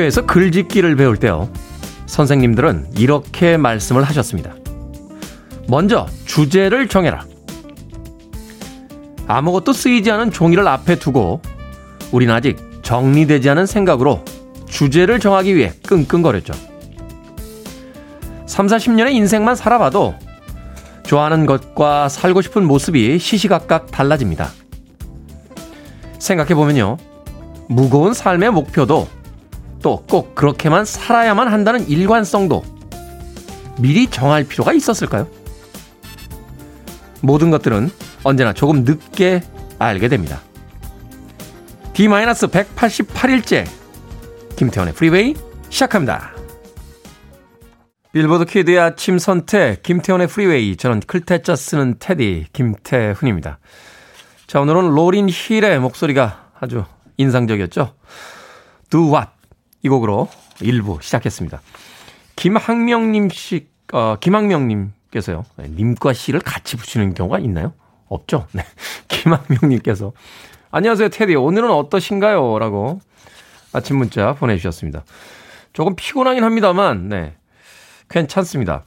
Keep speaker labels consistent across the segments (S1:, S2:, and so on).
S1: 학교에서 글짓기를 배울 때요. 선생님들은 이렇게 말씀을 하셨습니다. 먼저 주제를 정해라. 아무것도 쓰이지 않은 종이를 앞에 두고 우린 아직 정리되지 않은 생각으로 주제를 정하기 위해 끙끙거렸죠. 3, 40년의 인생만 살아봐도 좋아하는 것과 살고 싶은 모습이 시시각각 달라집니다. 생각해보면요. 무거운 삶의 목표도 또 꼭 그렇게만 살아야만 한다는 일관성도 미리 정할 필요가 있었을까요? 모든 것들은 언제나 조금 늦게 알게 됩니다. D-188일째 김태훈의 프리웨이 시작합니다. 빌보드 키드의 아침 선택 김태훈의 프리웨이 저는 클 태 자 쓰는 태디 김태훈입니다. 자 오늘은 로린 힐의 목소리가 아주 인상적이었죠. Do What 이 곡으로 1부 시작했습니다. 김학명님 씨, 어, 김학명님께서요. 네, 님과 씨를 같이 붙이는 경우가 있나요? 없죠? 네. 김학명님께서 안녕하세요 테디 오늘은 어떠신가요? 라고 아침 문자 보내주셨습니다. 조금 피곤하긴 합니다만 네. 괜찮습니다.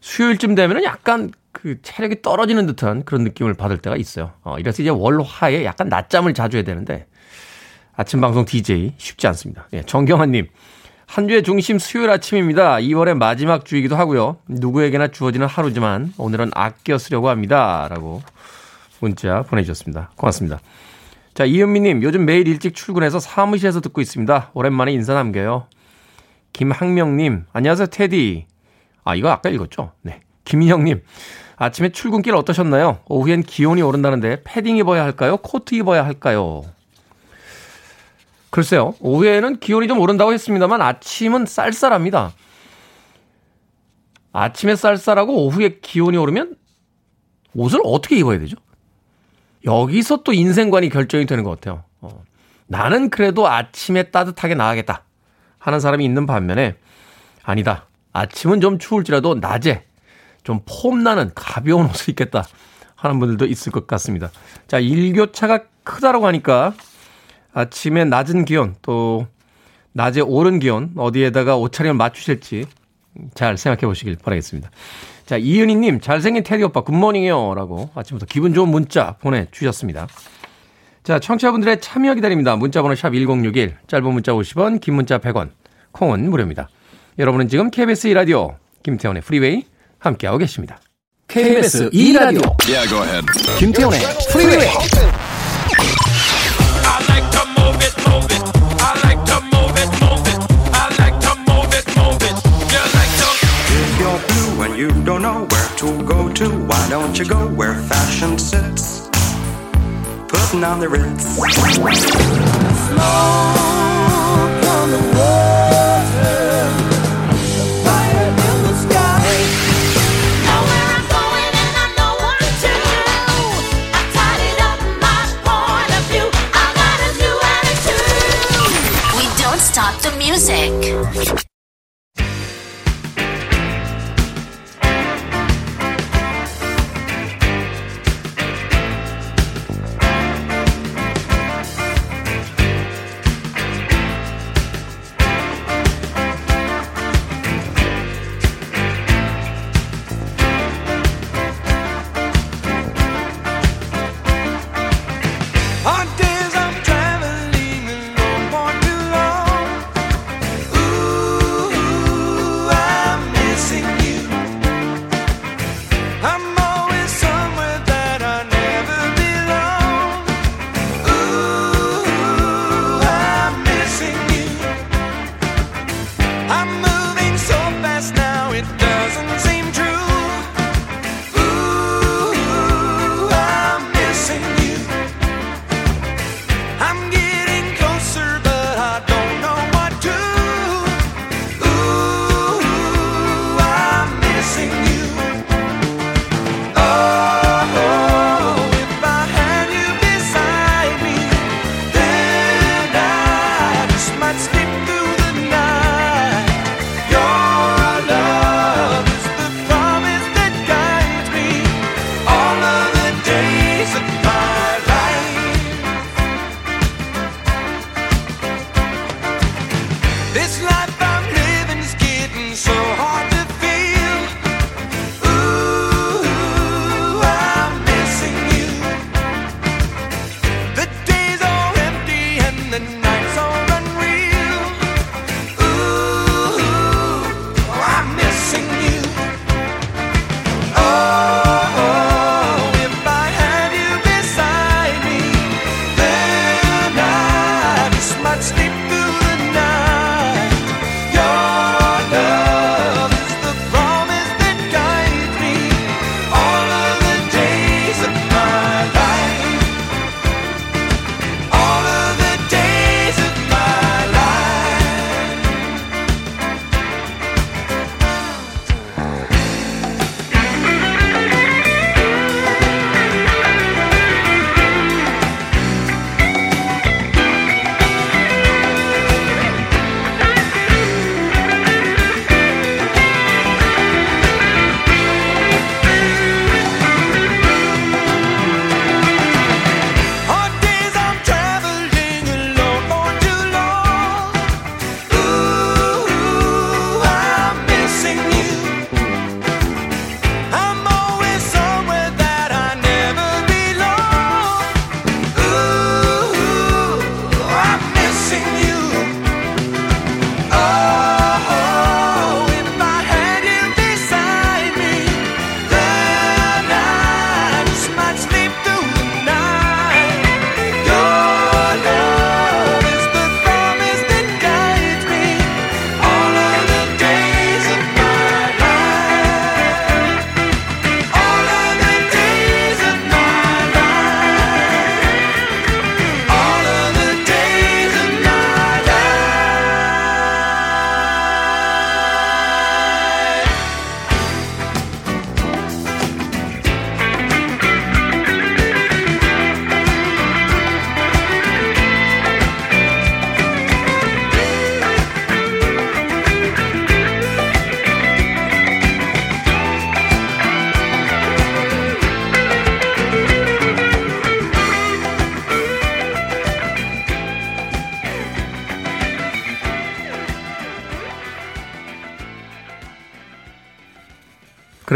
S1: 수요일쯤 되면은 약간 그 체력이 떨어지는 듯한 그런 느낌을 받을 때가 있어요. 어, 이래서 이제 월화에 약간 낮잠을 자주 해야 되는데 아침 방송 DJ 쉽지 않습니다. 예, 정경환님. 한 주의 중심 수요일 아침입니다. 2월의 마지막 주이기도 하고요. 누구에게나 주어지는 하루지만 오늘은 아껴 쓰려고 합니다. 라고 문자 보내주셨습니다. 고맙습니다. 자, 이은미님. 요즘 매일 일찍 출근해서 사무실에서 듣고 있습니다. 오랜만에 인사 남겨요. 김학명님, 안녕하세요, 테디. 아, 이거 아까 읽었죠? 네. 김인형님, 아침에 출근길 어떠셨나요? 오후엔 기온이 오른다는데 패딩 입어야 할까요? 코트 입어야 할까요? 글쎄요, 오후에는 기온이 좀 오른다고 했습니다만 아침은 쌀쌀합니다. 아침에 쌀쌀하고 오후에 기온이 오르면 옷을 어떻게 입어야 되죠? 여기서 또 인생관이 결정이 되는 것 같아요. 어. 나는 그래도 아침에 따뜻하게 나가겠다. 하는 사람이 있는 반면에 아니다. 아침은 좀 추울지라도 낮에 좀 폼나는 가벼운 옷을 입겠다 하는 분들도 있을 것 같습니다. 자, 일교차가 크다라고 하니까 아침에 낮은 기온 또 낮에 오른 기온 어디에다가 옷차림을 맞추실지 잘 생각해 보시길 바라겠습니다. 자, 이은희님, 잘생긴 테디 오빠, 굿모닝이요. 라고 아침부터 기분 좋은 문자 보내주셨습니다. 자, 청취자분들의 참여 기다립니다. 문자번호 샵 1061, 짧은 문자 50원, 긴 문자 100원, 콩은 무료입니다. 여러분은 지금 KBS 2라디오, 김태훈의 프리웨이 함께하고 계십니다. KBS 2라디오, yeah, 김태훈의 프리웨이 you don't know where to go to, why don't you go where fashion sits? putting on the Ritz. Smoke on the water, fire in the sky. Know where I'm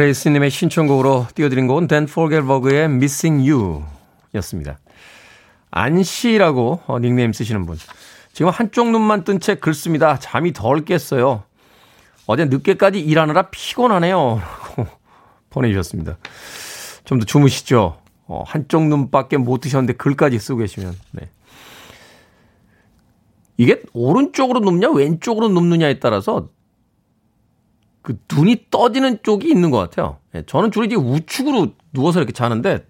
S1: 그레이스님의 신청곡으로 띄워드린 곡은 댄 포겔버그의 Missing You 였습니다. 안 씨라고 어, 닉네임 쓰시는 분. 지금 한쪽 눈만 뜬채 긁습니다. 잠이 덜 깼어요. 어제 늦게까지 일하느라 피곤하네요. 라고 보내주셨습니다. 좀 더 주무시죠. 어, 한쪽 눈밖에 못 드셨는데 글까지 쓰고 계시면. 네. 이게 오른쪽으로 눕냐 왼쪽으로 눕느냐에 따라서 그 눈이 떠지는 쪽이 있는 것 같아요. 예, 저는 주로 이제 우측으로 누워서 이렇게 자는데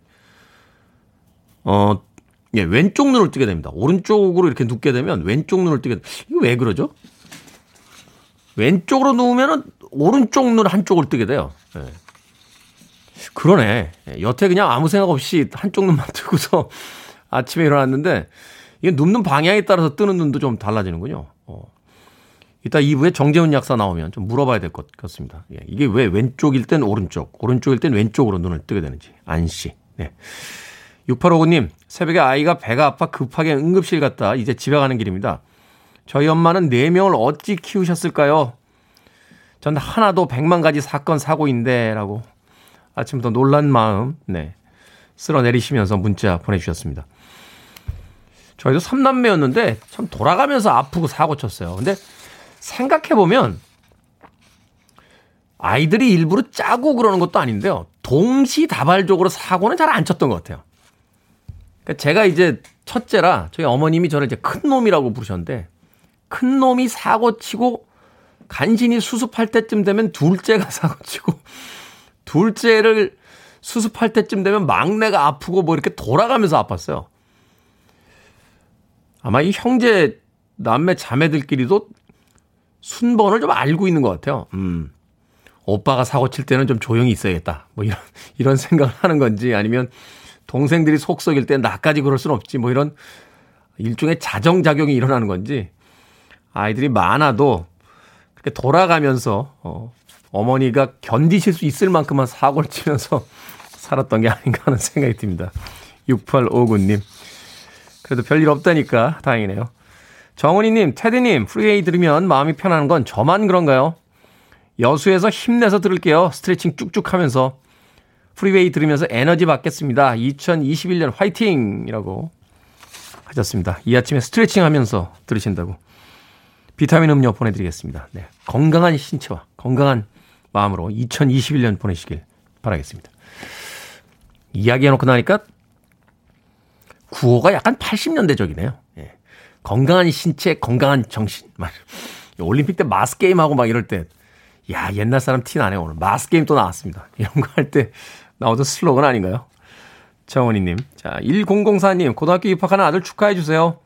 S1: 어 예, 왼쪽 눈을 뜨게 됩니다. 오른쪽으로 이렇게 눕게 되면 왼쪽 눈을 뜨게 이거 왜 그러죠? 왼쪽으로 누우면은 오른쪽 눈 한쪽을 뜨게 돼요. 예. 그러네. 예, 여태 그냥 아무 생각 없이 한쪽 눈만 뜨고서 아침에 일어났는데 이게 눕는 방향에 따라서 뜨는 눈도 좀 달라지는군요. 어. 이따 2부에 정재훈 약사 나오면 좀 물어봐야 될 것 같습니다. 예, 이게 왜 왼쪽일 땐 오른쪽, 오른쪽일 땐 왼쪽으로 눈을 뜨게 되는지. 안 씨. 네. 6859님, 새벽에 아이가 배가 아파 급하게 응급실 갔다 이제 집에 가는 길입니다. 저희 엄마는 4명을 어찌 키우셨을까요? 전 하나도 100만 가지 사건 사고인데 라고 아침부터 놀란 마음 네 쓸어내리시면서 문자 보내주셨습니다. 저희도 3남매였는데 참 돌아가면서 아프고 사고 쳤어요. 근데 생각해보면 아이들이 일부러 짜고 그러는 것도 아닌데요. 동시다발적으로 사고는 잘 안 쳤던 것 같아요. 그러니까 제가 이제 첫째라 저희 어머님이 저를 이제 큰 놈이라고 부르셨는데 큰 놈이 사고 치고 간신히 수습할 때쯤 되면 둘째가 사고 치고 둘째를 수습할 때쯤 되면 막내가 아프고 뭐 이렇게 돌아가면서 아팠어요. 아마 이 형제 남매 자매들끼리도 순번을 좀 알고 있는 것 같아요. 음. 오빠가 사고 칠 때는 좀 조용히 있어야겠다. 뭐 이런, 이런 생각을 하는 건지 아니면 동생들이 속 썩일 때 나까지 그럴 순 없지. 뭐 이런 일종의 자정작용이 일어나는 건지 아이들이 많아도 그렇게 돌아가면서 어, 어머니가 견디실 수 있을 만큼만 사고를 치면서 살았던 게 아닌가 하는 생각이 듭니다. 6859님. 그래도 별일 없다니까 다행이네요. 정은희님, 테디님, 프리웨이 들으면 마음이 편한 건 저만 그런가요? 여수에서 힘내서 들을게요. 스트레칭 쭉쭉 하면서. 프리웨이 들으면서 에너지 받겠습니다. 2021년 화이팅! 이라고 하셨습니다. 이 아침에 스트레칭 하면서 들으신다고. 비타민 음료 보내드리겠습니다. 네. 건강한 신체와 건강한 마음으로 2021년 보내시길 바라겠습니다. 이야기해놓고 나니까 구호가 약간 80년대적이네요. 예. 건강한 신체, 건강한 정신. 말. 올림픽 때 마스 게임 하고 막 이럴 때, 야 옛날 사람 티 나네 오늘 마스 게임 또 나왔습니다. 이런 거 할 때 나오던 슬로건 아닌가요? 정원희님, 자 1004님 고등학교 입학하는 아들 축하해 주세요.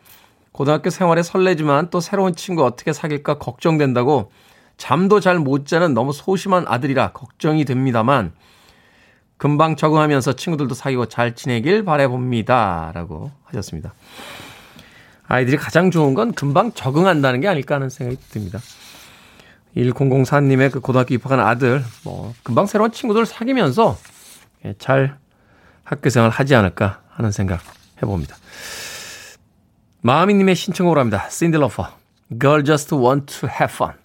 S1: 고등학교 생활에 설레지만 또 새로운 친구 어떻게 사귈까 걱정된다고 잠도 잘 못 자는 너무 소심한 아들이라 걱정이 됩니다만 금방 적응하면서 친구들도 사귀고 잘 지내길 바래봅니다. 라고 하셨습니다. 아이들이 가장 좋은 건 금방 적응한다는 게 아닐까 하는 생각이 듭니다. 1004님의 그 고등학교 입학한 아들, 뭐, 금방 새로운 친구들 사귀면서 잘 학교 생활 하지 않을까 하는 생각 해봅니다. 마미님의 신청으로 합니다. 신딜러퍼. Girl just want to have fun.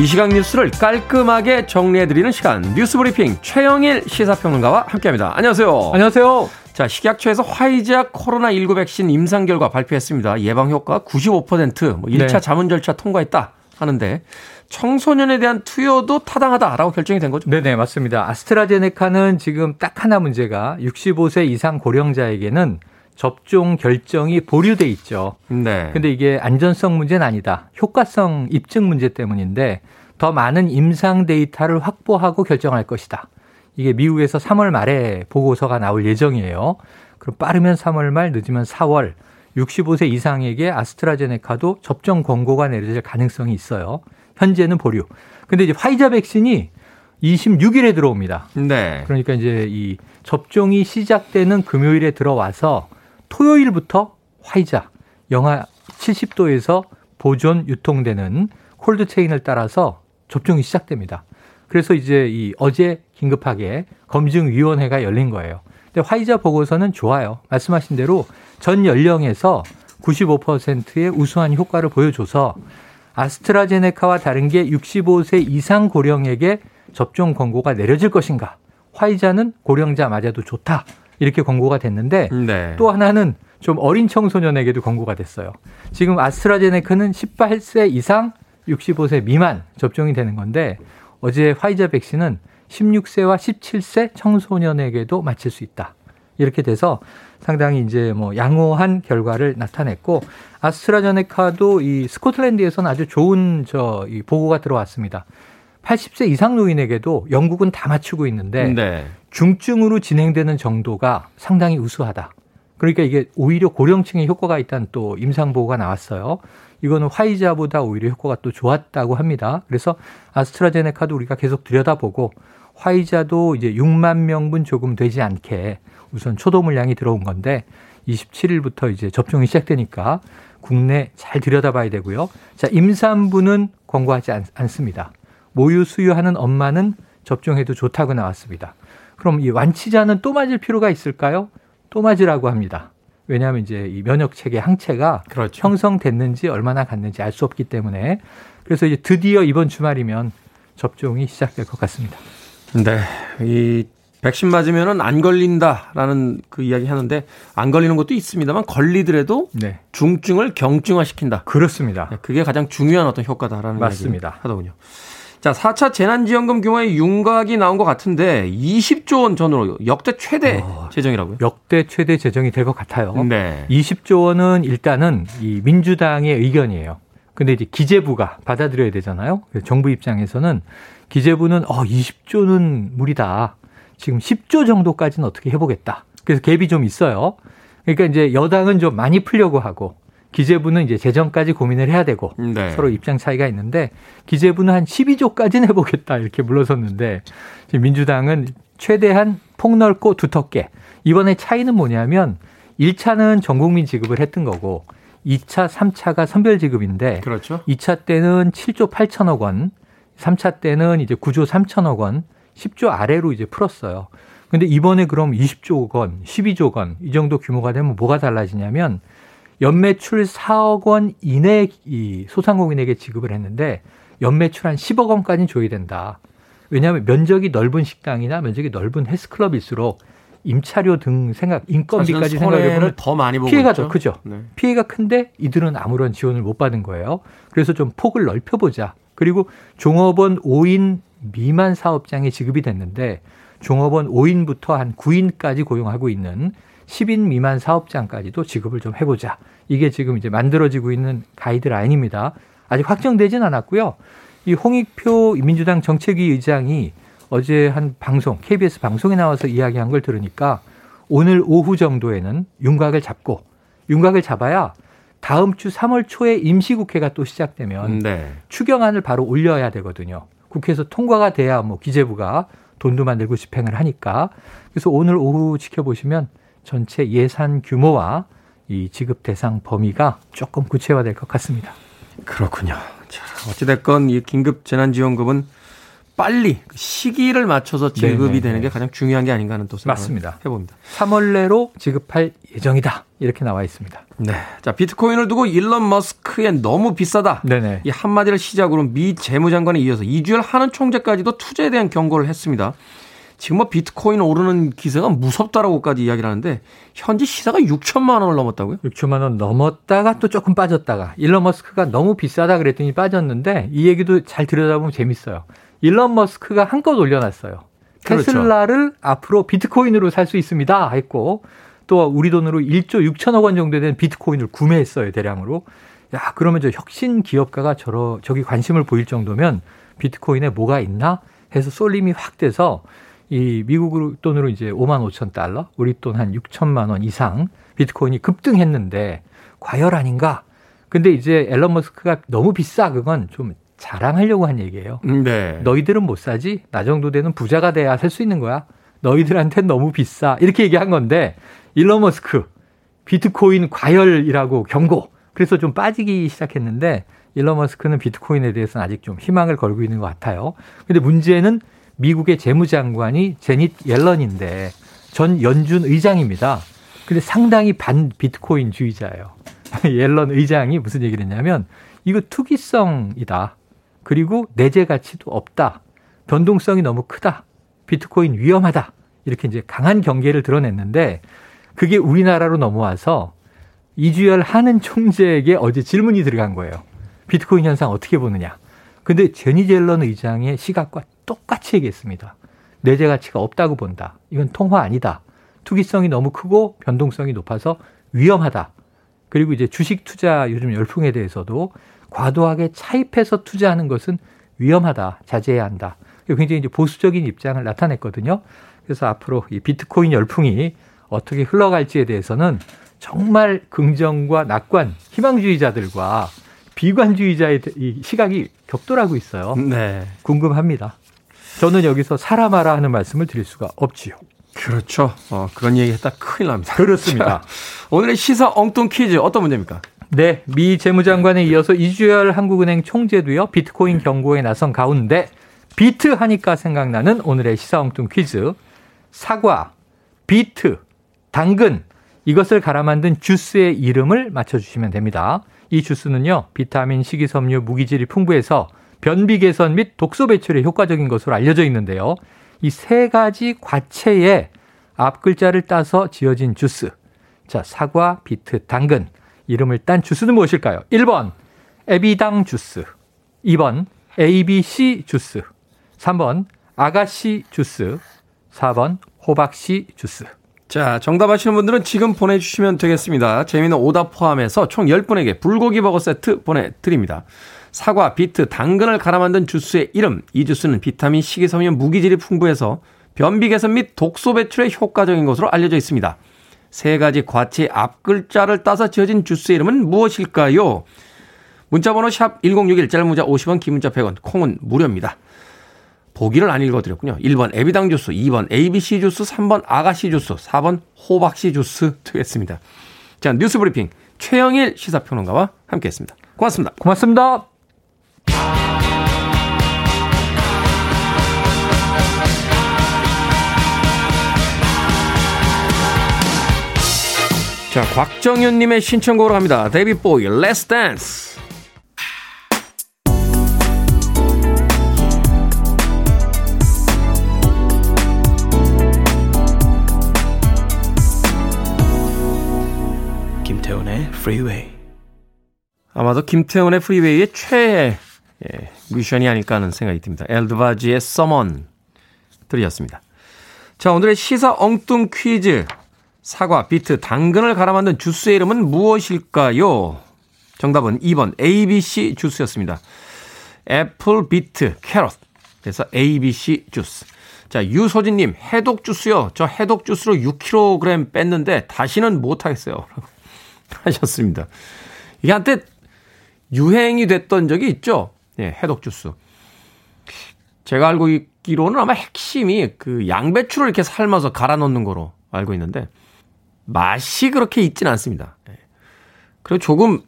S1: 이 시각 뉴스를 깔끔하게 정리해드리는 시간 뉴스 브리핑 최영일 시사평론가와 함께합니다. 안녕하세요.
S2: 안녕하세요.
S1: 자 식약처에서 화이자 코로나19 백신 임상 결과 발표했습니다. 예방 효과 95%, 뭐 1차 네. 자문 절차 통과했다 하는데 청소년에 대한 투여도 타당하다라고 결정이 된 거죠?
S2: 네네 맞습니다. 아스트라제네카는 지금 딱 하나 문제가 65세 이상 고령자에게는 접종 결정이 보류돼 있죠. 네. 근데 이게 안전성 문제는 아니다. 효과성 입증 문제 때문인데 더 많은 임상 데이터를 확보하고 결정할 것이다. 이게 미국에서 3월 말에 보고서가 나올 예정이에요. 그럼 빠르면 3월 말, 늦으면 4월 65세 이상에게 아스트라제네카도 접종 권고가 내려질 가능성이 있어요. 현재는 보류. 근데 이제 화이자 백신이 26일에 들어옵니다. 네. 그러니까 이제 이 접종이 시작되는 금요일에 들어와서 토요일부터 화이자 영하 70도에서 보존 유통되는 콜드 체인을 따라서 접종이 시작됩니다. 그래서 이제 이 어제 긴급하게 검증위원회가 열린 거예요. 근데 화이자 보고서는 좋아요. 말씀하신 대로 전 연령에서 95%의 우수한 효과를 보여줘서 아스트라제네카와 다른 게 65세 이상 고령에게 접종 권고가 내려질 것인가? 화이자는 고령자 맞아도 좋다. 이렇게 권고가 됐는데 네. 또 하나는 좀 어린 청소년에게도 권고가 됐어요. 지금 아스트라제네카는 18세 이상 65세 미만 접종이 되는 건데 어제 화이자 백신은 16세와 17세 청소년에게도 맞힐 수 있다. 이렇게 돼서 상당히 이제 뭐 양호한 결과를 나타냈고 아스트라제네카도 이 스코틀랜드에서는 아주 좋은 저 이 보고가 들어왔습니다. 80세 이상 노인에게도 영국은 다 맞추고 있는데 네. 중증으로 진행되는 정도가 상당히 우수하다. 그러니까 이게 오히려 고령층에 효과가 있다는 또 임상 보고가 나왔어요. 이거는 화이자보다 오히려 효과가 또 좋았다고 합니다. 그래서 아스트라제네카도 우리가 계속 들여다보고 화이자도 이제 6만 명분 조금 되지 않게 우선 초도 물량이 들어온 건데 27일부터 이제 접종이 시작되니까 국내 잘 들여다봐야 되고요. 자, 임산부는 권고하지 않, 않습니다. 모유 수유하는 엄마는 접종해도 좋다고 나왔습니다. 그럼 이 완치자는 또 맞을 필요가 있을까요? 또 맞으라고 합니다. 왜냐하면 이제 이 면역 체계 항체가 그렇죠. 형성됐는지 얼마나 갔는지 알 수 없기 때문에 그래서 이제 드디어 이번 주말이면 접종이 시작될 것 같습니다.
S1: 네. 이 백신 맞으면은 안 걸린다라는 그 이야기 하는데 안 걸리는 것도 있습니다만 걸리더라도 네. 중증을 경증화시킨다.
S2: 그렇습니다.
S1: 네, 그게 가장 중요한 어떤 효과다라는
S2: 맞습니다.
S1: 하더군요. 자, 4차 재난지원금 규모의 윤곽이 나온 것 같은데 20조 원 전으로 역대 최대 어, 재정이라고요?
S2: 역대 최대 재정이 될 것 같아요. 네. 20조 원은 일단은 이 민주당의 의견이에요. 근데 이제 기재부가 받아들여야 되잖아요. 정부 입장에서는 기재부는 어 20조는 무리다. 지금 10조 정도까지는 어떻게 해보겠다. 그래서 갭이 좀 있어요. 그러니까 이제 여당은 좀 많이 풀려고 하고 기재부는 이제 재정까지 고민을 해야 되고 네. 서로 입장 차이가 있는데 기재부는 한 12조까지는 해보겠다 이렇게 물러섰는데 지금 민주당은 최대한 폭넓고 두텁게 이번에 차이는 뭐냐면 1차는 전 국민 지급을 했던 거고 2차, 3차가 선별 지급인데
S1: 그렇죠.
S2: 2차 때는 7조 8천억 원, 3차 때는 이제 9조 3천억 원, 10조 아래로 이제 풀었어요. 근데 이번에 그럼 20조 원, 12조 원 이 정도 규모가 되면 뭐가 달라지냐면 연매출 4억 원 이내 이 소상공인에게 지급을 했는데 연매출 한 10억 원까지는 줘야 된다. 왜냐하면 면적이 넓은 식당이나 면적이 넓은 헬스클럽일수록 임차료 등 생각 인건비까지 생각해 보면
S1: 더 많이
S2: 피해가. 더 크죠. 네. 피해가 큰데 이들은 아무런 지원을 못 받은 거예요. 그래서 좀 폭을 넓혀보자. 그리고 종업원 5인 미만 사업장에 지급이 됐는데 종업원 5인부터 한 9인까지 고용하고 있는 10인 미만 사업장까지도 지급을 좀 해보자. 이게 지금 이제 만들어지고 있는 가이드라인입니다. 아직 확정되진 않았고요. 이 홍익표 민주당 정책위 의장이 어제 한 방송, KBS 방송에 나와서 이야기한 걸 들으니까 오늘 오후 정도에는 윤곽을 잡고 윤곽을 잡아야 다음 주 3월 초에 임시국회가 또 시작되면 네. 추경안을 바로 올려야 되거든요. 국회에서 통과가 돼야 뭐 기재부가 돈도 만들고 집행을 하니까 그래서 오늘 오후 지켜보시면 전체 예산 규모와 이 지급 대상 범위가 조금 구체화될 것 같습니다.
S1: 그렇군요. 자, 어찌됐건 이 긴급 재난지원금은 빨리 그 시기를 맞춰서 지급이 네네. 되는 게 가장 중요한 게 아닌가 하는 또 생각을 맞습니다. 해봅니다.
S2: 3월 내로 지급할 예정이다. 이렇게 나와 있습니다.
S1: 네. 자, 비트코인을 두고 일론 머스크의 너무 비싸다. 네네. 이 한마디를 시작으로 미 재무장관에 이어서 이주열 하는 총재까지도 투자에 대한 경고를 했습니다. 지금 뭐 비트코인 오르는 기세가 무섭다라고까지 이야기를 하는데 현재 시세가 6천만 원을 넘었다고요?
S2: 6천만 원 넘었다가 또 조금 빠졌다가 일론 머스크가 너무 비싸다 그랬더니 빠졌는데 이 얘기도 잘 들여다보면 재밌어요. 일론 머스크가 한껏 올려놨어요. 그렇죠. 테슬라를 앞으로 비트코인으로 살 수 있습니다 했고 또 우리 돈으로 1조 6천억 원 정도 되는 비트코인을 구매했어요 대량으로. 야 그러면 저 혁신 기업가가 저러 저기 관심을 보일 정도면 비트코인에 뭐가 있나 해서 쏠림이 확 돼서 이 미국 돈으로 이제 5만 5천 달러, 우리 돈 한 6천만 원 이상 비트코인이 급등했는데 과열 아닌가? 근데 이제 앨런 머스크가 너무 비싸 그건 좀 자랑하려고 한 얘기예요.
S1: 음, 네.
S2: 너희들은 못 사지? 나 정도 되는 부자가 돼야 살 수 있는 거야. 너희들한테는 너무 비싸. 이렇게 얘기한 건데 일론 머스크 비트코인 과열이라고 경고. 그래서 좀 빠지기 시작했는데 일론 머스크는 비트코인에 대해서는 아직 좀 희망을 걸고 있는 것 같아요. 근데 문제는 미국의 재무장관이 제닛 옐런인데 전 연준 의장입니다. 근데 상당히 반 비트코인 주의자예요. 옐런 의장이 무슨 얘기를 했냐면 이거 투기성이다. 그리고 내재 가치도 없다. 변동성이 너무 크다. 비트코인 위험하다. 이렇게 이제 강한 경계를 드러냈는데 그게 우리나라로 넘어와서 이주열 하는 총재에게 어제 질문이 들어간 거예요. 비트코인 현상 어떻게 보느냐. 근데 제니 젤런 의장의 시각과 똑같이 얘기했습니다. 내재 가치가 없다고 본다. 이건 통화 아니다. 투기성이 너무 크고 변동성이 높아서 위험하다. 그리고 이제 주식 투자 요즘 열풍에 대해서도 과도하게 차입해서 투자하는 것은 위험하다. 자제해야 한다. 굉장히 이제 보수적인 입장을 나타냈거든요. 그래서 앞으로 이 비트코인 열풍이 어떻게 흘러갈지에 대해서는 정말 긍정과 낙관, 희망주의자들과 비관주의자의 이 시각이 격돌하고 있어요. 네. 궁금합니다. 저는 여기서 사람하라 하는 말씀을 드릴 수가 없지요.
S1: 그렇죠. 어, 그런 얘기 했다 큰일 납니다.
S2: 그렇습니다. 자,
S1: 오늘의 시사 엉뚱 퀴즈 어떤 문제입니까?
S2: 네. 미 재무장관에 이어서 이주열 한국은행 총재도요. 비트코인 경고에 나선 가운데 비트 하니까 생각나는 오늘의 시사 엉뚱 퀴즈. 사과, 비트, 당근 이것을 갈아 만든 주스의 이름을 맞춰 주시면 됩니다. 이 주스는요, 비타민, 식이섬유, 무기질이 풍부해서 변비 개선 및 독소 배출에 효과적인 것으로 알려져 있는데요. 이 세 가지 과체의 앞 글자를 따서 지어진 주스. 자, 사과, 비트, 당근. 이름을 딴 주스는 무엇일까요? 1번, 에비당 주스. 2번, ABC 주스. 3번, 아가씨 주스. 4번, 호박씨 주스.
S1: 자, 정답 아시는 분들은 지금 보내주시면 되겠습니다. 재미는 오답 포함해서 총 10분에게 불고기 버거 세트 보내드립니다. 사과, 비트, 당근을 갈아 만든 주스의 이름. 이 주스는 비타민, 식이섬유, 무기질이 풍부해서 변비 개선 및 독소 배출에 효과적인 것으로 알려져 있습니다. 세 가지 과체의 앞글자를 따서 지어진 주스의 이름은 무엇일까요? 문자번호 샵 1061, 짧은 문자 50원, 긴 문자 100원, 콩은 무료입니다. 보기를 안 읽어드렸군요. 1번 에비당 주스, 2번 ABC 주스, 3번 아가씨 주스, 4번 호박씨 주스 되겠습니다. 자, 뉴스 브리핑 최영일 시사평론가와 함께했습니다. 고맙습니다.
S2: 고맙습니다.
S1: 자, 곽정윤님의 신청곡으로 갑니다. 데뷔 보이, Let's Dance. 프리웨이. 아마도 김태훈의 프리웨이의 최애 예, 뮤지션이 아닐까 하는 생각이 듭니다. 엘 드바지의 Someone 들려드렸습니다. 자, 오늘의 시사 엉뚱 퀴즈. 사과, 비트, 당근을 갈아 만든 주스의 이름은 무엇일까요? 정답은 2번 ABC 주스였습니다. Apple, beet, carrot. 그래서 ABC 주스. 자, 유소진님, 해독 주스요. 저 해독 주스로 6kg 뺐는데 다시는 못하겠어요. 하셨습니다. 이게 한때 유행이 됐던 적이 있죠. 예, 해독 주스. 제가 알고 있기로는 아마 핵심이 그 양배추를 이렇게 삶아서 갈아 넣는 거로 알고 있는데 맛이 그렇게 있진 않습니다. 예. 그리고 조금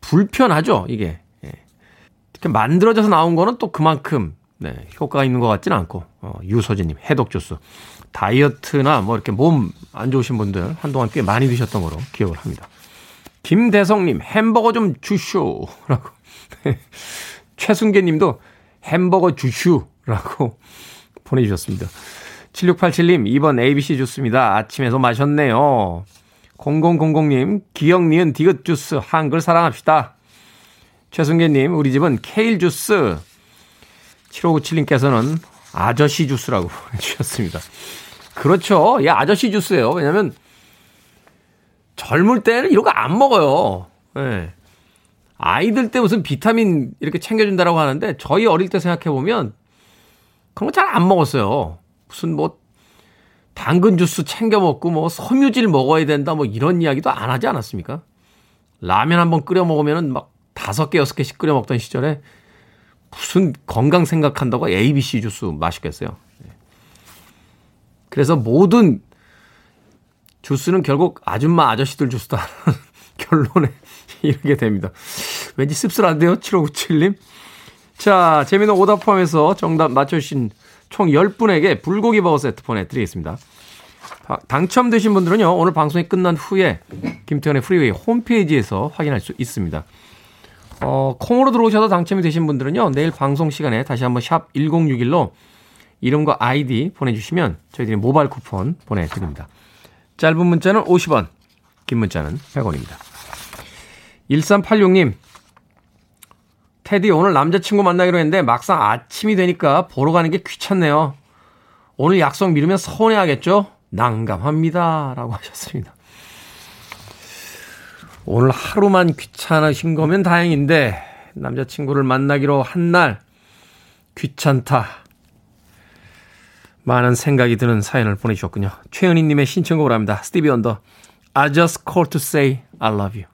S1: 불편하죠, 이게. 예. 이렇게 만들어져서 나온 거는 또 그만큼 네, 효과가 있는 것 같지는 않고 어, 유서진님 해독 주스 다이어트나 뭐 이렇게 몸 안 좋으신 분들 한동안 꽤 많이 드셨던 거로 기억을 합니다. 김대성님 햄버거 좀 주쇼라고 최순계 님도 햄버거 주슈라고 보내주셨습니다. 7687님 2번 ABC 주스입니다. 아침에서 마셨네요. 0000님 기억 니은 디귿 주스 한글 사랑합시다. 최순계님 우리 집은 케일 주스 7597님께서는 아저씨 주스라고 보내주셨습니다. 그렇죠. 예, 아저씨 주스예요. 왜냐면 젊을 때는 이런 거 안 먹어요. 예. 아이들 때 무슨 비타민 이렇게 챙겨준다라고 하는데 저희 어릴 때 생각해 보면 그런 거 잘 안 먹었어요. 무슨 뭐 당근 주스 챙겨 먹고 뭐 섬유질 먹어야 된다 뭐 이런 이야기도 안 하지 않았습니까? 라면 한번 끓여 먹으면은 막 다섯 개 여섯 개씩 끓여 먹던 시절에 무슨 건강 생각한다고 ABC 주스 맛있겠어요. 그래서 모든 주스는 결국 아줌마 아저씨들 주스다. 결론에 이르게 됩니다. 왠지 씁쓸한데요? 7597님. 자, 재미있는 오답 포함해서 정답 맞춰주신 총 10분에게 불고기 버거 세트 보내드리겠습니다. 당첨되신 분들은요, 오늘 방송이 끝난 후에 김태현의 프리웨이 홈페이지에서 확인할 수 있습니다. 어, 콩으로 들어오셔서 당첨이 되신 분들은요, 내일 방송 시간에 다시 한번 샵 1061로 이름과 아이디 보내주시면 저희들이 모바일 쿠폰 보내드립니다. 짧은 문자는 50원, 긴 문자는 100원입니다. 1386님, 테디 오늘 남자친구 만나기로 했는데 막상 아침이 되니까 보러 가는 게 귀찮네요. 오늘 약속 미루면 서운해하겠죠? 난감합니다. 라고 하셨습니다. 오늘 하루만 귀찮으신 거면 다행인데 남자친구를 만나기로 한 날 귀찮다. 많은 생각이 드는 사연을 보내주셨군요. 최은희님의 신청곡을 합니다. 스티비 원더 I just called to say I love you.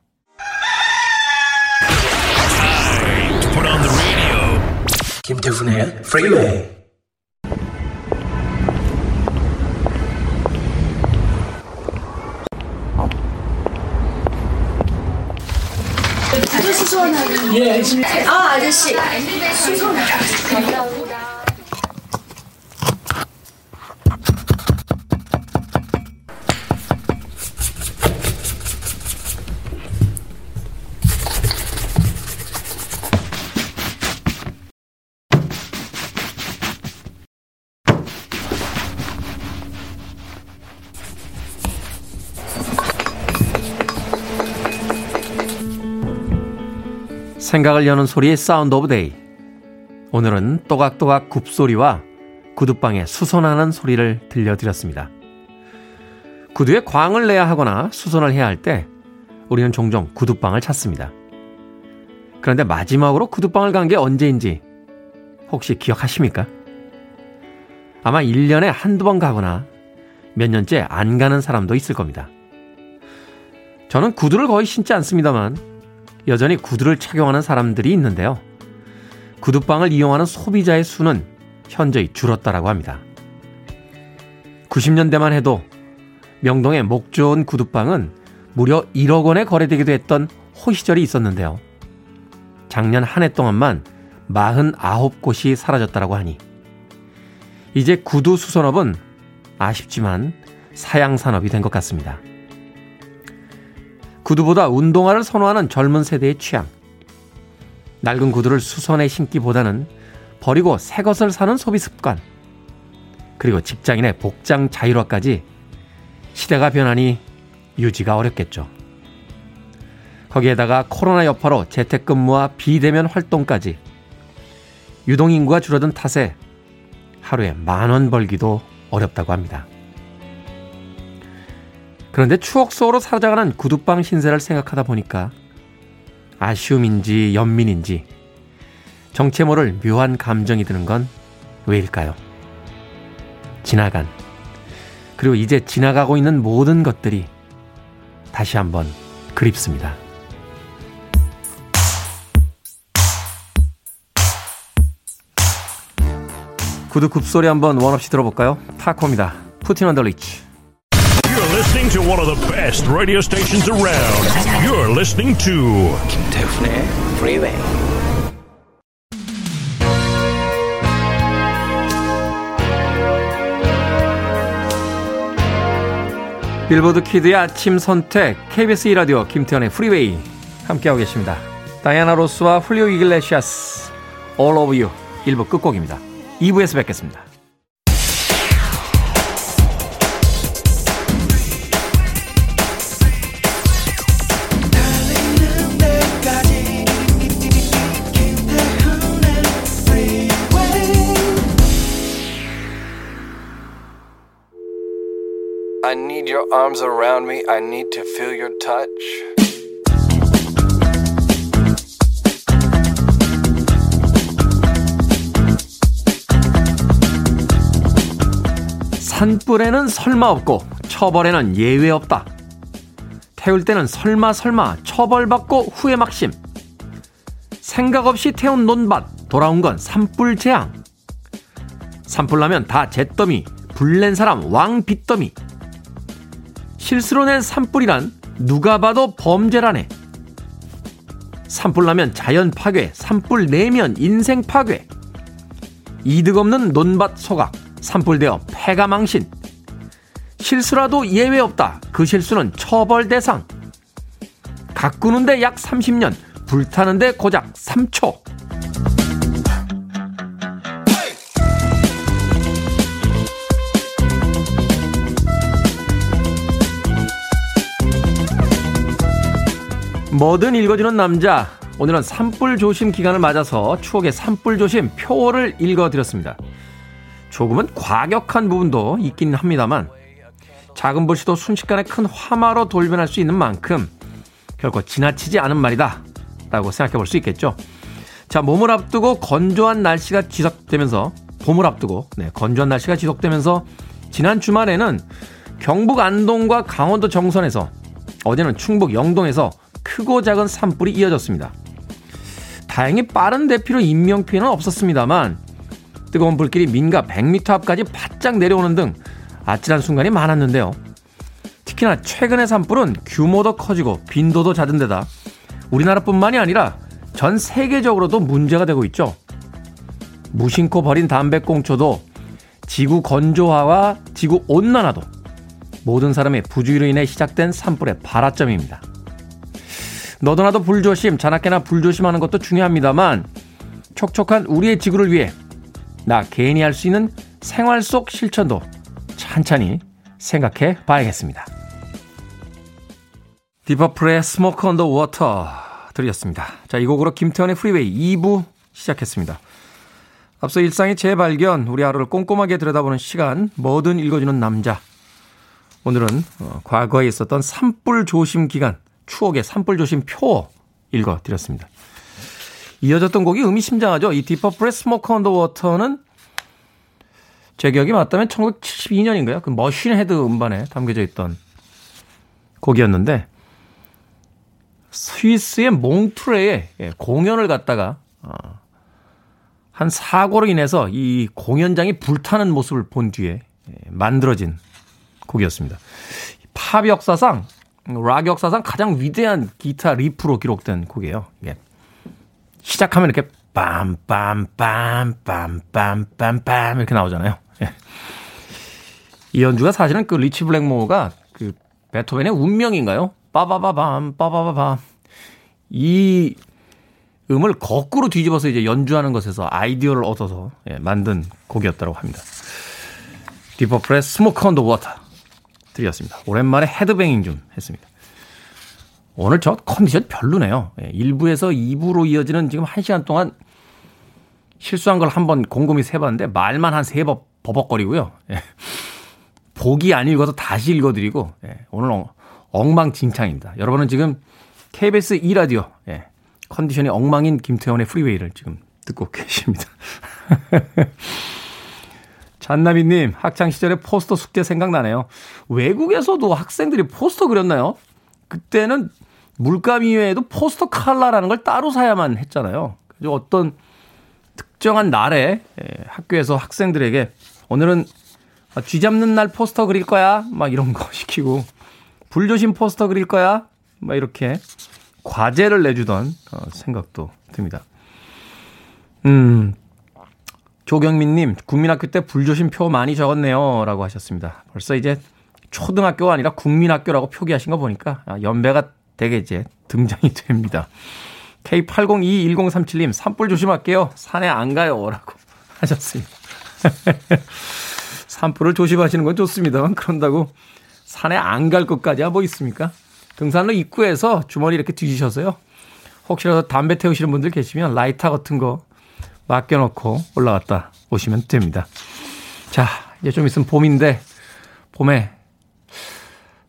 S1: 김태훈의 프리웨이
S3: 예, 아, 아저씨. 수선하게.
S1: 생각을 여는 소리의 Sound of Day. 오늘은 또각또각 굽소리와 구두방에 수선하는 소리를 들려드렸습니다. 구두에 광을 내야 하거나 수선을 해야 할 때 우리는 종종 구두방을 찾습니다. 그런데 마지막으로 구두방을 간 게 언제인지 혹시 기억하십니까? 아마 1년에 한두 번 가거나 몇 년째 안 가는 사람도 있을 겁니다. 저는 구두를 거의 신지 않습니다만 여전히 구두를 착용하는 사람들이 있는데요. 구두방을 이용하는 소비자의 수는 현저히 줄었다라고 합니다. 90년대만 해도 명동의 목 좋은 구두방은 무려 1억 원에 거래되기도 했던 호시절이 있었는데요. 작년 한 해 동안만 49곳이 사라졌다라고 하니 이제 구두 수선업은 아쉽지만 사양 산업이 된 것 같습니다. 구두보다 운동화를 선호하는 젊은 세대의 취향. 낡은 구두를 수선해 신기보다는 버리고 새 것을 사는 소비 습관. 그리고 직장인의 복장 자율화까지 시대가 변하니 유지가 어렵겠죠. 거기에다가 코로나 여파로 재택근무와 비대면 활동까지 유동인구가 줄어든 탓에 하루에 만 원 벌기도 어렵다고 합니다. 그런데 추억 속으로 사라져가는 구두방 신세를 생각하다 보니까 아쉬움인지 연민인지 정체 모를 묘한 감정이 드는 건 왜일까요? 지나간 그리고 이제 지나가고 있는 모든 것들이 다시 한번 그립습니다. 구두 굽소리 한번 원 없이 들어볼까요? 타코입니다. Puttin' on the Ritz. Listening to one of the best radio stations around. You're listening to 김태훈의 Freeway. 빌보드 키드의 아침 선택 KBS 2라디오 김태훈의 프리웨이 함께하고 계십니다. 다이아나 로스와 훌리오 이글레시아스 All Over You 1부 끝곡입니다. 2부에서 뵙겠습니다. Your arms around me. I need to feel your touch. 산불에는 설마 없고 처벌에는 예외 없다. 태울 때는 설마 설마 처벌받고 후회 막심. 생각 없이 태운 논밭 돌아온 건 산불 재앙. 산불 나면 다 잿더미 불낸 사람 왕 빚더미 실수로 낸 산불이란 누가 봐도 범죄라네. 산불 나면 자연 파괴, 산불 내면 인생 파괴. 이득 없는 논밭 소각, 산불되어 폐가 망신. 실수라도 예외 없다. 그 실수는 처벌 대상. 가꾸는데 약 30년, 불타는데 고작 3초. 뭐든 읽어주는 남자. 오늘은 산불 조심 기간을 맞아서 추억의 산불 조심 표어를 읽어드렸습니다. 조금은 과격한 부분도 있긴 합니다만 작은 불씨도 순식간에 큰 화마로 돌변할 수 있는 만큼 결코 지나치지 않은 말이다 라고 생각해 볼 수 있겠죠. 자, 몸을 앞두고 건조한 날씨가 지속되면서 봄을 앞두고 네, 건조한 날씨가 지속되면서 지난 주말에는 경북 안동과 강원도 정선에서 어제는 충북 영동에서 크고 작은 산불이 이어졌습니다. 다행히 빠른 대피로 인명 피해는 없었습니다만 뜨거운 불길이 민가 100m 앞까지 바짝 내려오는 등 아찔한 순간이 많았는데요. 특히나 최근의 산불은 규모도 커지고 빈도도 잦은 데다 우리나라뿐만이 아니라 전 세계적으로도 문제가 되고 있죠. 무심코 버린 담배꽁초도 지구 건조화와 지구 온난화도 모든 사람의 부주의로 인해 시작된 산불의 발화점입니다. 너도나도 불조심, 자나깨나 불조심하는 것도 중요합니다만 촉촉한 우리의 지구를 위해 나 개인이 할 수 있는 생활 속 실천도 찬찬히 생각해 봐야겠습니다. 딥 퍼플의 Smoke on the Water 들으셨습니다. 자, 이 곡으로 김태훈의 프리웨이 2부 시작했습니다. 앞서 일상의 재발견, 우리 하루를 꼼꼼하게 들여다보는 시간, 뭐든 읽어주는 남자. 오늘은 어, 과거에 있었던 산불 조심 기간, 추억의 산불 조심 표어 읽어드렸습니다. 이어졌던 곡이 의미심장하죠. 이 딥 퍼플의 Smoke on the Water는 제 기억이 맞다면 1972년인가요? 그 Machine Head 음반에 담겨져 있던 곡이었는데 스위스의 몽트뢰에 예, 공연을 갔다가 어, 한 사고로 인해서 이 공연장이 불타는 모습을 본 뒤에 예, 만들어진 곡이었습니다. 팝 역사상 락 역사상 가장 위대한 기타 riff로 기록된 곡이에요. 이게 시작하면 이렇게 빰빰빰빰빰빰빰 이렇게 나오잖아요. 예. 이 연주가 사실은 그 리치 블랙모어가 그 베토벤의 운명인가요? 빠바바밤 빠바바밤 이 음을 거꾸로 뒤집어서 이제 연주하는 것에서 아이디어를 얻어서 예, 만든 곡이었다고 합니다. 딥 퍼플의 Smoke on the Water 드렸습니다. 오랜만에 헤드뱅잉 좀 했습니다. 오늘 저 컨디션 별로네요. 예, 1부에서 2부로 이어지는 지금 1시간 동안 실수한 걸 한 번 곰곰이 세봤는데 말만 한 세 번 버벅거리고요. 예. 보기 안 읽어서 다시 읽어드리고 예. 오늘 엉망진창입니다. 여러분은 지금 KBS 2라디오 예. 컨디션이 엉망인 김태훈의 프리웨이를 지금 듣고 계십니다. 잔나비님, 학창시절에 포스터 숙제 생각나네요. 외국에서도 학생들이 포스터 그렸나요? 그때는 물감 이외에도 포스터 칼라라는 걸 따로 사야만 했잖아요. 그래서 어떤 특정한 날에 예, 학교에서 학생들에게 오늘은 쥐 잡는 날 포스터 그릴 거야. 막 이런 거 시키고 불조심 포스터 그릴 거야. 막 이렇게 과제를 내주던 어, 생각도 듭니다. 음, 조경민님, 국민학교 때 불조심 표 많이 적었네요. 라고 하셨습니다. 벌써 이제 초등학교가 아니라 국민학교라고 표기하신 거 보니까 아, 연배가 되게 이제 등장이 됩니다. K80211037님, 산불 조심할게요. 산에 안 가요. 라고 하셨습니다. 산불을 조심하시는 건 좋습니다만, 그런다고 산에 안 갈 것까지야 뭐 있습니까? 등산로 입구에서 주머니 이렇게 뒤지셔서요. 혹시라도 담배 태우시는 분들 계시면 라이터 같은 거 맡겨놓고 올라갔다 오시면 됩니다. 자, 이제 좀 있으면 봄인데, 봄에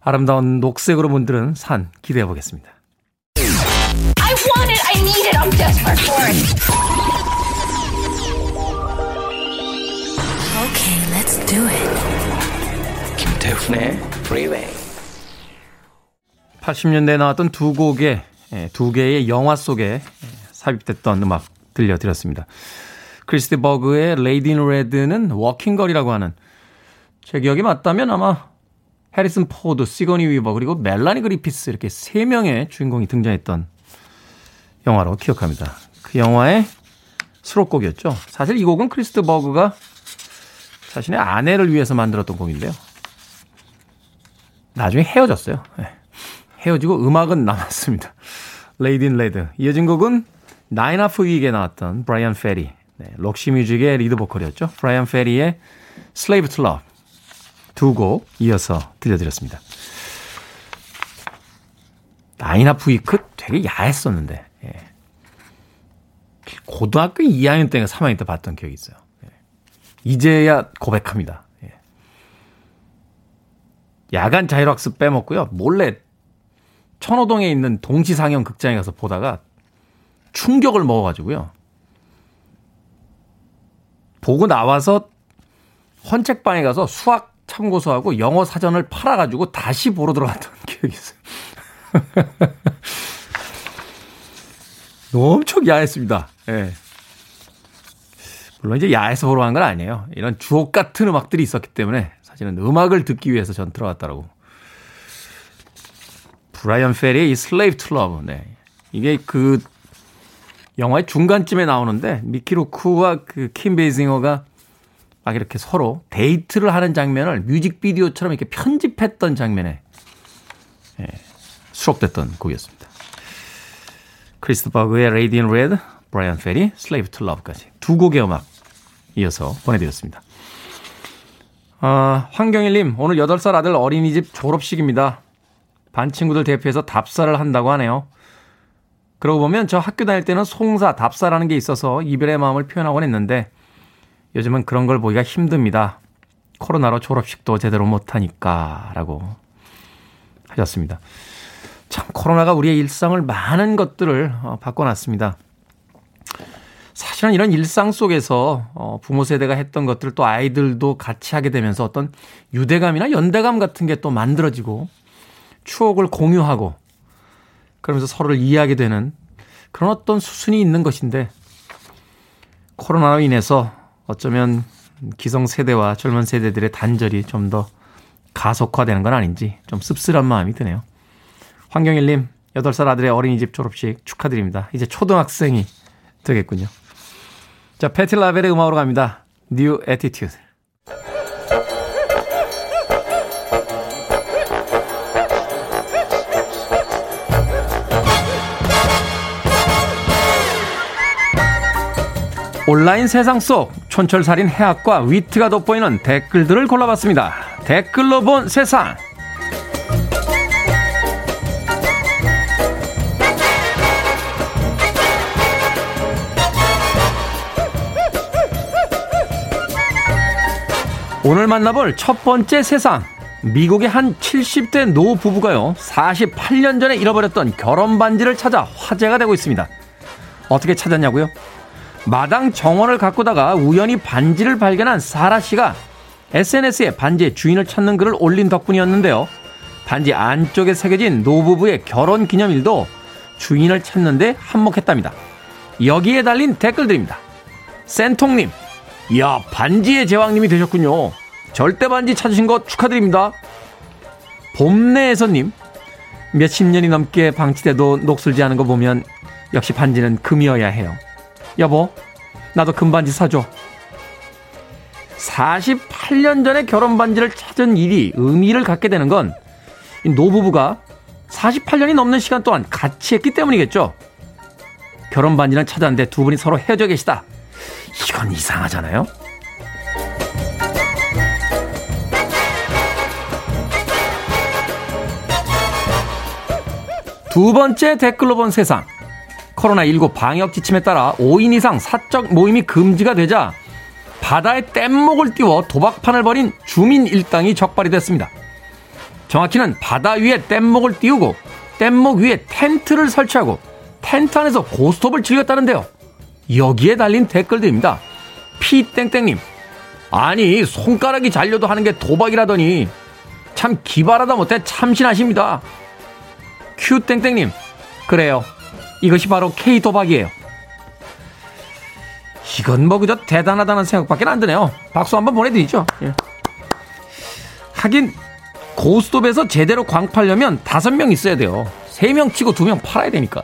S1: 아름다운 녹색으로 문드는 산 기대해 보겠습니다. I want it, I need it, I'm desperate for it. Okay, let's do it. 김태훈의 Freeway. 80년대에 나왔던 두 곡의 예, 두 개의 영화 속에 예, 삽입됐던 음악 들려드렸습니다. 크리스티 버그의 레이디 인 레드는 워킹걸이라고 하는 제 기억이 맞다면 아마 해리슨 포드, 시거니 위버 그리고 멜라니 그리피스 이렇게 세 명의 주인공이 등장했던 영화로 기억합니다. 그 영화의 수록곡이었죠. 사실 이 곡은 크리스 디 버그가 자신의 아내를 위해서 만들었던 곡인데요. 나중에 헤어졌어요. 네. 헤어지고 음악은 남았습니다. Lady in Red. 이어진 곡은 Nine Half Week에 나왔던 브라이언 페리. 네, 록시 뮤직의 리드 보컬이었죠. 브라이언 페리의 Slave to Love. 두 곡 이어서 들려드렸습니다. 나인 아프 위크 되게 야했었는데. 예. 고등학교 2학년 때인가 3학년 때 봤던 기억이 있어요. 예. 이제야 고백합니다. 예. 야간 자율학습 빼먹고요. 몰래 천호동에 있는 동시상영 극장에 가서 보다가 충격을 먹어가지고요. 보고 나와서 헌책방에 가서 수학 참고서하고 영어 사전을 팔아가지고 다시 보러 들어갔던 기억이 있어요. 엄청 야했습니다. 예. 네. 물론 이제 야해서 보러 간 건 아니에요. 이런 주옥 같은 음악들이 있었기 때문에 사실은 음악을 듣기 위해서 전 들어갔다라고 브라이언 페리의 이 Slave to Love. 네. 이게 그 영화의 중간쯤에 나오는데 미키 루크와 그 킴 베이싱어가 막 이렇게 서로 데이트를 하는 장면을 뮤직비디오처럼 이렇게 편집했던 장면에 예, 수록됐던 곡이었습니다. 크리스 디 버그의 Lady in Red, 브라이언 페리, Slave to Love까지 두 곡의 음악 이어서 보내드렸습니다. 아, 황경일님, 오늘 8살 아들 어린이집 졸업식입니다. 반 친구들 대표해서 답사를 한다고 하네요. 그러고 보면 저 학교 다닐 때는 송사, 답사라는 게 있어서 이별의 마음을 표현하곤 했는데 요즘은 그런 걸 보기가 힘듭니다. 코로나로 졸업식도 제대로 못하니까 라고 하셨습니다. 참 코로나가 우리의 일상을 많은 것들을 어, 바꿔놨습니다. 사실은 이런 일상 속에서 어, 부모 세대가 했던 것들을 또 아이들도 같이 하게 되면서 어떤 유대감이나 연대감 같은 게 또 만들어지고 추억을 공유하고 그러면서 서로를 이해하게 되는 그런 어떤 수순이 있는 것인데 코로나로 인해서 어쩌면 기성세대와 젊은 세대들의 단절이 좀 더 가속화되는 건 아닌지 좀 씁쓸한 마음이 드네요. 황경일님, 8살 아들의 어린이집 졸업식 축하드립니다. 이제 초등학생이 되겠군요. 자, 패틸라벨의 음악으로 갑니다. New Attitude. 온라인 세상 속 촌철살인 해학과 위트가 돋보이는 댓글들을 골라봤습니다. 댓글로 본 세상. 오늘 만나볼 첫 번째 세상. 미국의 한 70대 노 부부가요, 48년 전에 잃어버렸던 결혼 반지를 찾아 화제가 되고 있습니다. 어떻게 찾았냐고요? 마당 정원을 가꾸다가 우연히 반지를 발견한 사라 씨가 SNS에 반지의 주인을 찾는 글을 올린 덕분이었는데요. 반지 안쪽에 새겨진 노부부의 결혼 기념일도 주인을 찾는데 한몫했답니다. 여기에 달린 댓글들입니다. 센통님, 이야, 반지의 제왕님이 되셨군요. 절대 반지 찾으신 것 축하드립니다. 봄내에서님, 몇십 년이 넘게 방치돼도 녹슬지 않은 거 보면 역시 반지는 금이어야 해요. 여보, 나도 금반지 사줘. 48년 전에 결혼 반지를 찾은 일이 의미를 갖게 되는 건 노부부가 48년이 넘는 시간 동안 같이 했기 때문이겠죠. 결혼 반지는 찾았는데 두 분이 서로 헤어져 계시다. 이건 이상하잖아요. 두 번째 댓글로 본 세상. 코로나19 방역 지침에 따라 5인 이상 사적 모임이 금지가 되자 바다에 뗏목을 띄워 도박판을 벌인 주민 일당이 적발이 됐습니다. 정확히는 바다 위에 뗏목을 띄우고 뗏목 위에 텐트를 설치하고 텐트 안에서 고스톱을 즐겼다는데요. 여기에 달린 댓글들입니다. 피땡땡님, 아니 손가락이 잘려도 하는 게 도박이라더니 참 기발하다 못해 참신하십니다. 큐땡땡님, 그래요. 이것이 바로 K 도박이에요. 이건 뭐 그저 대단하다는 생각밖에 안 드네요. 박수 한번 보내드리죠. 예. 하긴 고스톱에서 제대로 광 팔려면 다섯 명 있어야 돼요. 세 명 치고 두 명 팔아야 되니까.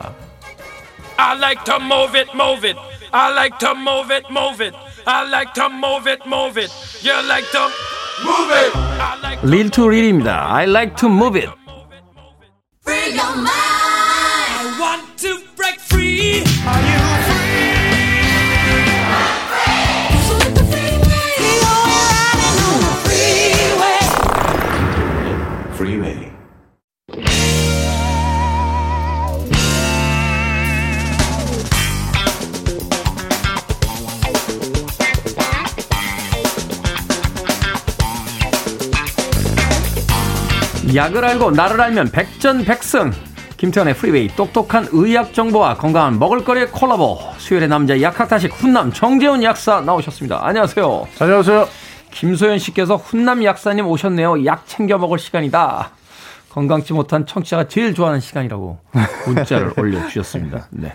S1: I like to move it, move it. I like to move it, move it. I like to move it, move it. You like to 릴투 릴입니다. I like to move it. 약을 알고 나를 알면 백전백승. 김태훈의 프리웨이 똑똑한 의학 정보와 건강한 먹을거리의 콜라보. 수요일의 남자 약학다식 훈남 정재훈 약사 나오셨습니다. 안녕하세요.
S4: 안녕하세요.
S1: 김소연 씨께서 훈남 약사님 오셨네요. 약 챙겨 먹을 시간이다. 건강치 못한 청취자가 제일 좋아하는 시간이라고 문자를 올려주셨습니다. 네.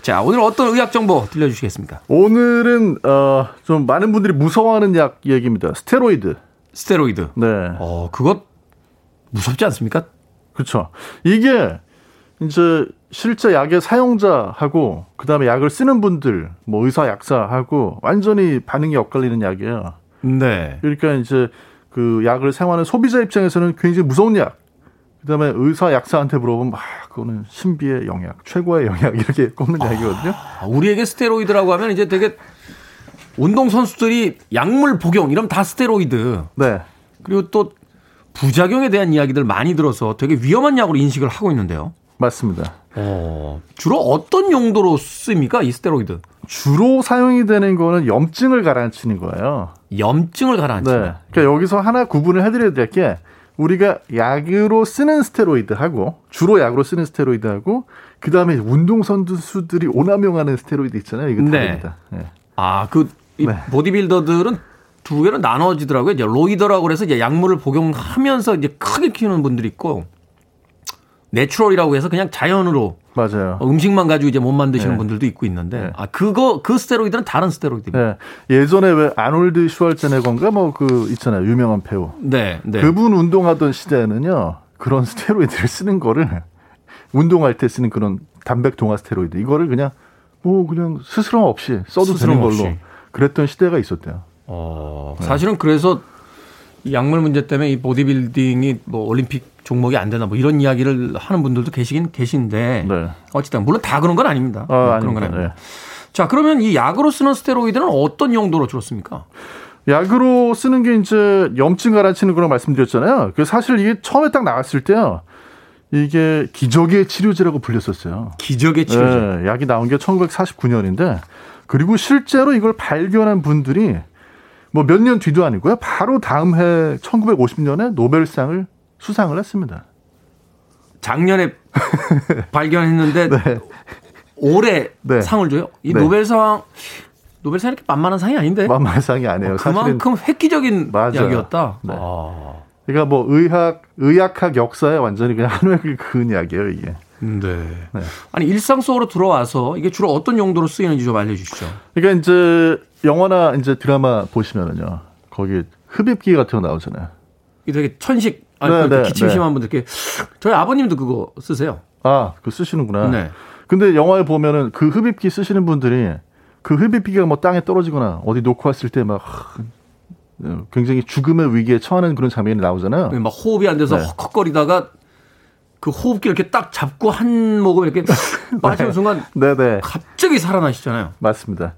S1: 자, 오늘 어떤 의학 정보 들려주시겠습니까?
S4: 오늘은 어, 좀 많은 분들이 무서워하는 약 얘기입니다. 스테로이드.
S1: 스테로이드.
S4: 네.
S1: 어, 그것 무섭지 않습니까?
S4: 그렇죠. 이게 이제 실제 약의 사용자하고 그다음에 약을 쓰는 분들, 뭐 의사 약사하고 완전히 반응이 엇갈리는 약이에요.
S1: 네.
S4: 그러니까 이제 그 약을 사용하는 소비자 입장에서는 굉장히 무서운 약. 그다음에 의사 약사한테 물어보면 아, 그거는 신비의 영약, 최고의 영약 이렇게 꼽는 아, 약이거든요.
S1: 우리에게 스테로이드라고 하면 이제 되게 운동 선수들이 약물 복용 이러면 다 스테로이드.
S4: 네.
S1: 그리고 또 부작용에 대한 이야기들 많이 들어서 되게 위험한 약으로 인식을 하고 있는데요.
S4: 맞습니다.
S1: 어, 주로 어떤 용도로 쓰입니까? 이 스테로이드?
S4: 주로 사용이 되는 거는 염증을 가라앉히는 거예요.
S1: 염증을 가라앉히는. 네.
S4: 그러니까 여기서 하나 구분을 해드려야 될 게 우리가 약으로 쓰는 스테로이드하고 주로 약으로 쓰는 스테로이드하고 그 다음에 운동 선수들이 오남용하는 스테로이드 있잖아요. 이거 다릅니다. 네. 네.
S1: 아그 네. 보디빌더들은 두 개로 나눠지더라고요. 이제 roider라고 그래서 이제 약물을 복용하면서 이제 크게 키우는 분들이 있고 natural이라고 해서 그냥 자연으로
S4: 맞아요.
S1: 음식만 가지고 이제 몸 만드시는 네. 분들도 있고 있는데 네. 아 그거 그 스테로이드는 다른 스테로이드입니다. 네.
S4: 예전에 왜 아놀드 슈왈제네건가 뭐 그 있잖아요 유명한 배우.
S1: 네, 네.
S4: 그분 운동하던 시대에는요 그런 스테로이드를 쓰는 거를 운동할 때 쓰는 그런 단백 동화 스테로이드 이거를 그냥 뭐 그냥 스스럼 없이 써도 스스럼 되는 걸로 없이. 그랬던 시대가 있었대요.
S1: 어, 사실은 그래서 약물 문제 때문에 이 보디빌딩이 뭐 올림픽 종목이 안 되나 뭐 이런 이야기를 하는 분들도 계시긴 계신데 네. 어쨌든 물론 다 그런 건 아닙니다.
S4: 아,
S1: 그런
S4: 건 아닙니다. 네.
S1: 자 그러면 이 약으로 쓰는 스테로이드는 어떤 용도로 씁니까?
S4: 약으로 쓰는 게 이제 염증 가라앉히는 거라고 말씀드렸잖아요. 그 사실 이게 처음에 딱 나왔을 때요. 이게 기적의 치료제라고 불렸었어요.
S1: 기적의 치료제.
S4: 네, 약이 나온 게 1949년인데 그리고 실제로 이걸 발견한 분들이 뭐 몇 년 뒤도 아니고요. 바로 다음 해 1950년에 노벨상을 수상을 했습니다.
S1: 작년에 발견했는데 네. 올해 네. 상을 줘요? 이 네. 노벨상 노벨상 이렇게 만만한 상이 아닌데?
S4: 만만한 상이 아니에요. 어,
S1: 그만큼 획기적인 맞아요. 약이었다.
S4: 네. 아. 그러니까 뭐 의학 의학학 역사에 완전히 그냥 한 획을 그은 약이에요 이게.
S1: 네. 네. 아니 일상 속으로 들어와서 이게 주로 어떤 용도로 쓰이는지 좀 알려주시죠.
S4: 그러니까 이제 영화나 이제 드라마 보시면은요, 거기 흡입기 같은 거 나오잖아요.
S1: 이 되게 천식, 아니, 네, 그 네, 기침 심한 네. 분들 이렇게 저희 아버님도 그거 쓰세요.
S4: 아, 그 쓰시는구나. 네. 근데 영화에 보면은 그 흡입기 쓰시는 분들이 그 흡입기가 뭐 땅에 떨어지거나 어디 놓고 왔을 때 막 굉장히 죽음의 위기에 처하는 그런 장면이 나오잖아요.
S1: 막 호흡이 안 돼서 네. 헉헉거리다가 그 호흡기 이렇게 딱 잡고 한 모금 이렇게 마시는 순간 네네. 갑자기 살아나시잖아요.
S4: 맞습니다.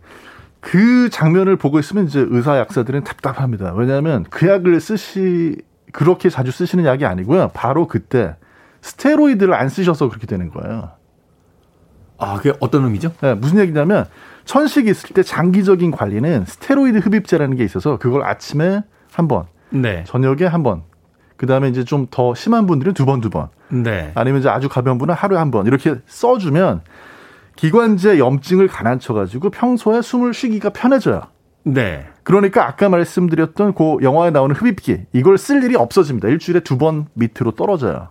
S4: 그 장면을 보고 있으면 이제 의사 약사들은 답답합니다. 왜냐하면 그 약을 쓰시 그렇게 자주 쓰시는 약이 아니고요. 바로 그때 스테로이드를 안 쓰셔서 그렇게 되는 거예요.
S1: 아, 그게 어떤 의미죠?
S4: 네, 무슨 얘기냐면 천식이 있을 때 장기적인 관리는 스테로이드 흡입제라는 게 있어서 그걸 아침에 한 번, 네. 저녁에 한 번, 그 다음에 이제 좀 더 심한 분들은 두 번, 두 번. 네. 아니면 이제 아주 가벼운 분은 하루에 한 번. 이렇게 써주면 기관지의 염증을 가난쳐가지고 평소에 숨을 쉬기가 편해져요.
S1: 네.
S4: 그러니까 아까 말씀드렸던 그 영화에 나오는 흡입기 이걸 쓸 일이 없어집니다. 일주일에 두 번 밑으로 떨어져요.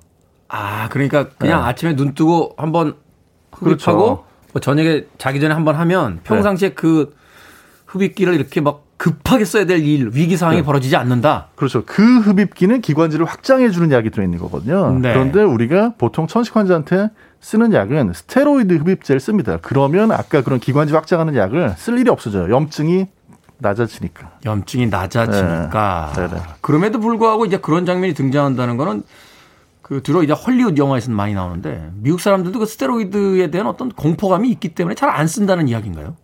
S1: 아, 그러니까 그냥 네. 아침에 눈 뜨고 한번 흡입하고 그렇죠. 뭐 저녁에 자기 전에 한번 하면 평상시에 네. 그 흡입기를 이렇게 막 급하게 써야 될 일, 위기 상황이 네. 벌어지지 않는다.
S4: 그렇죠. 그 흡입기는 기관지를 확장해 주는 약이 들어 있는 거거든요. 네. 그런데 우리가 보통 천식 환자한테 쓰는 약은 스테로이드 흡입제를 씁니다. 그러면 아까 그런 기관지 확장하는 약을 쓸 일이 없어져요. 염증이 낮아지니까.
S1: 염증이 낮아지니까. 네. 네. 그럼에도 불구하고 이제 그런 장면이 등장한다는 거는 그 주로 이제 헐리우드 영화에서는 많이 나오는데 미국 사람들도 그 스테로이드에 대한 어떤 공포감이 있기 때문에 잘 안 쓴다는 이야기인가요?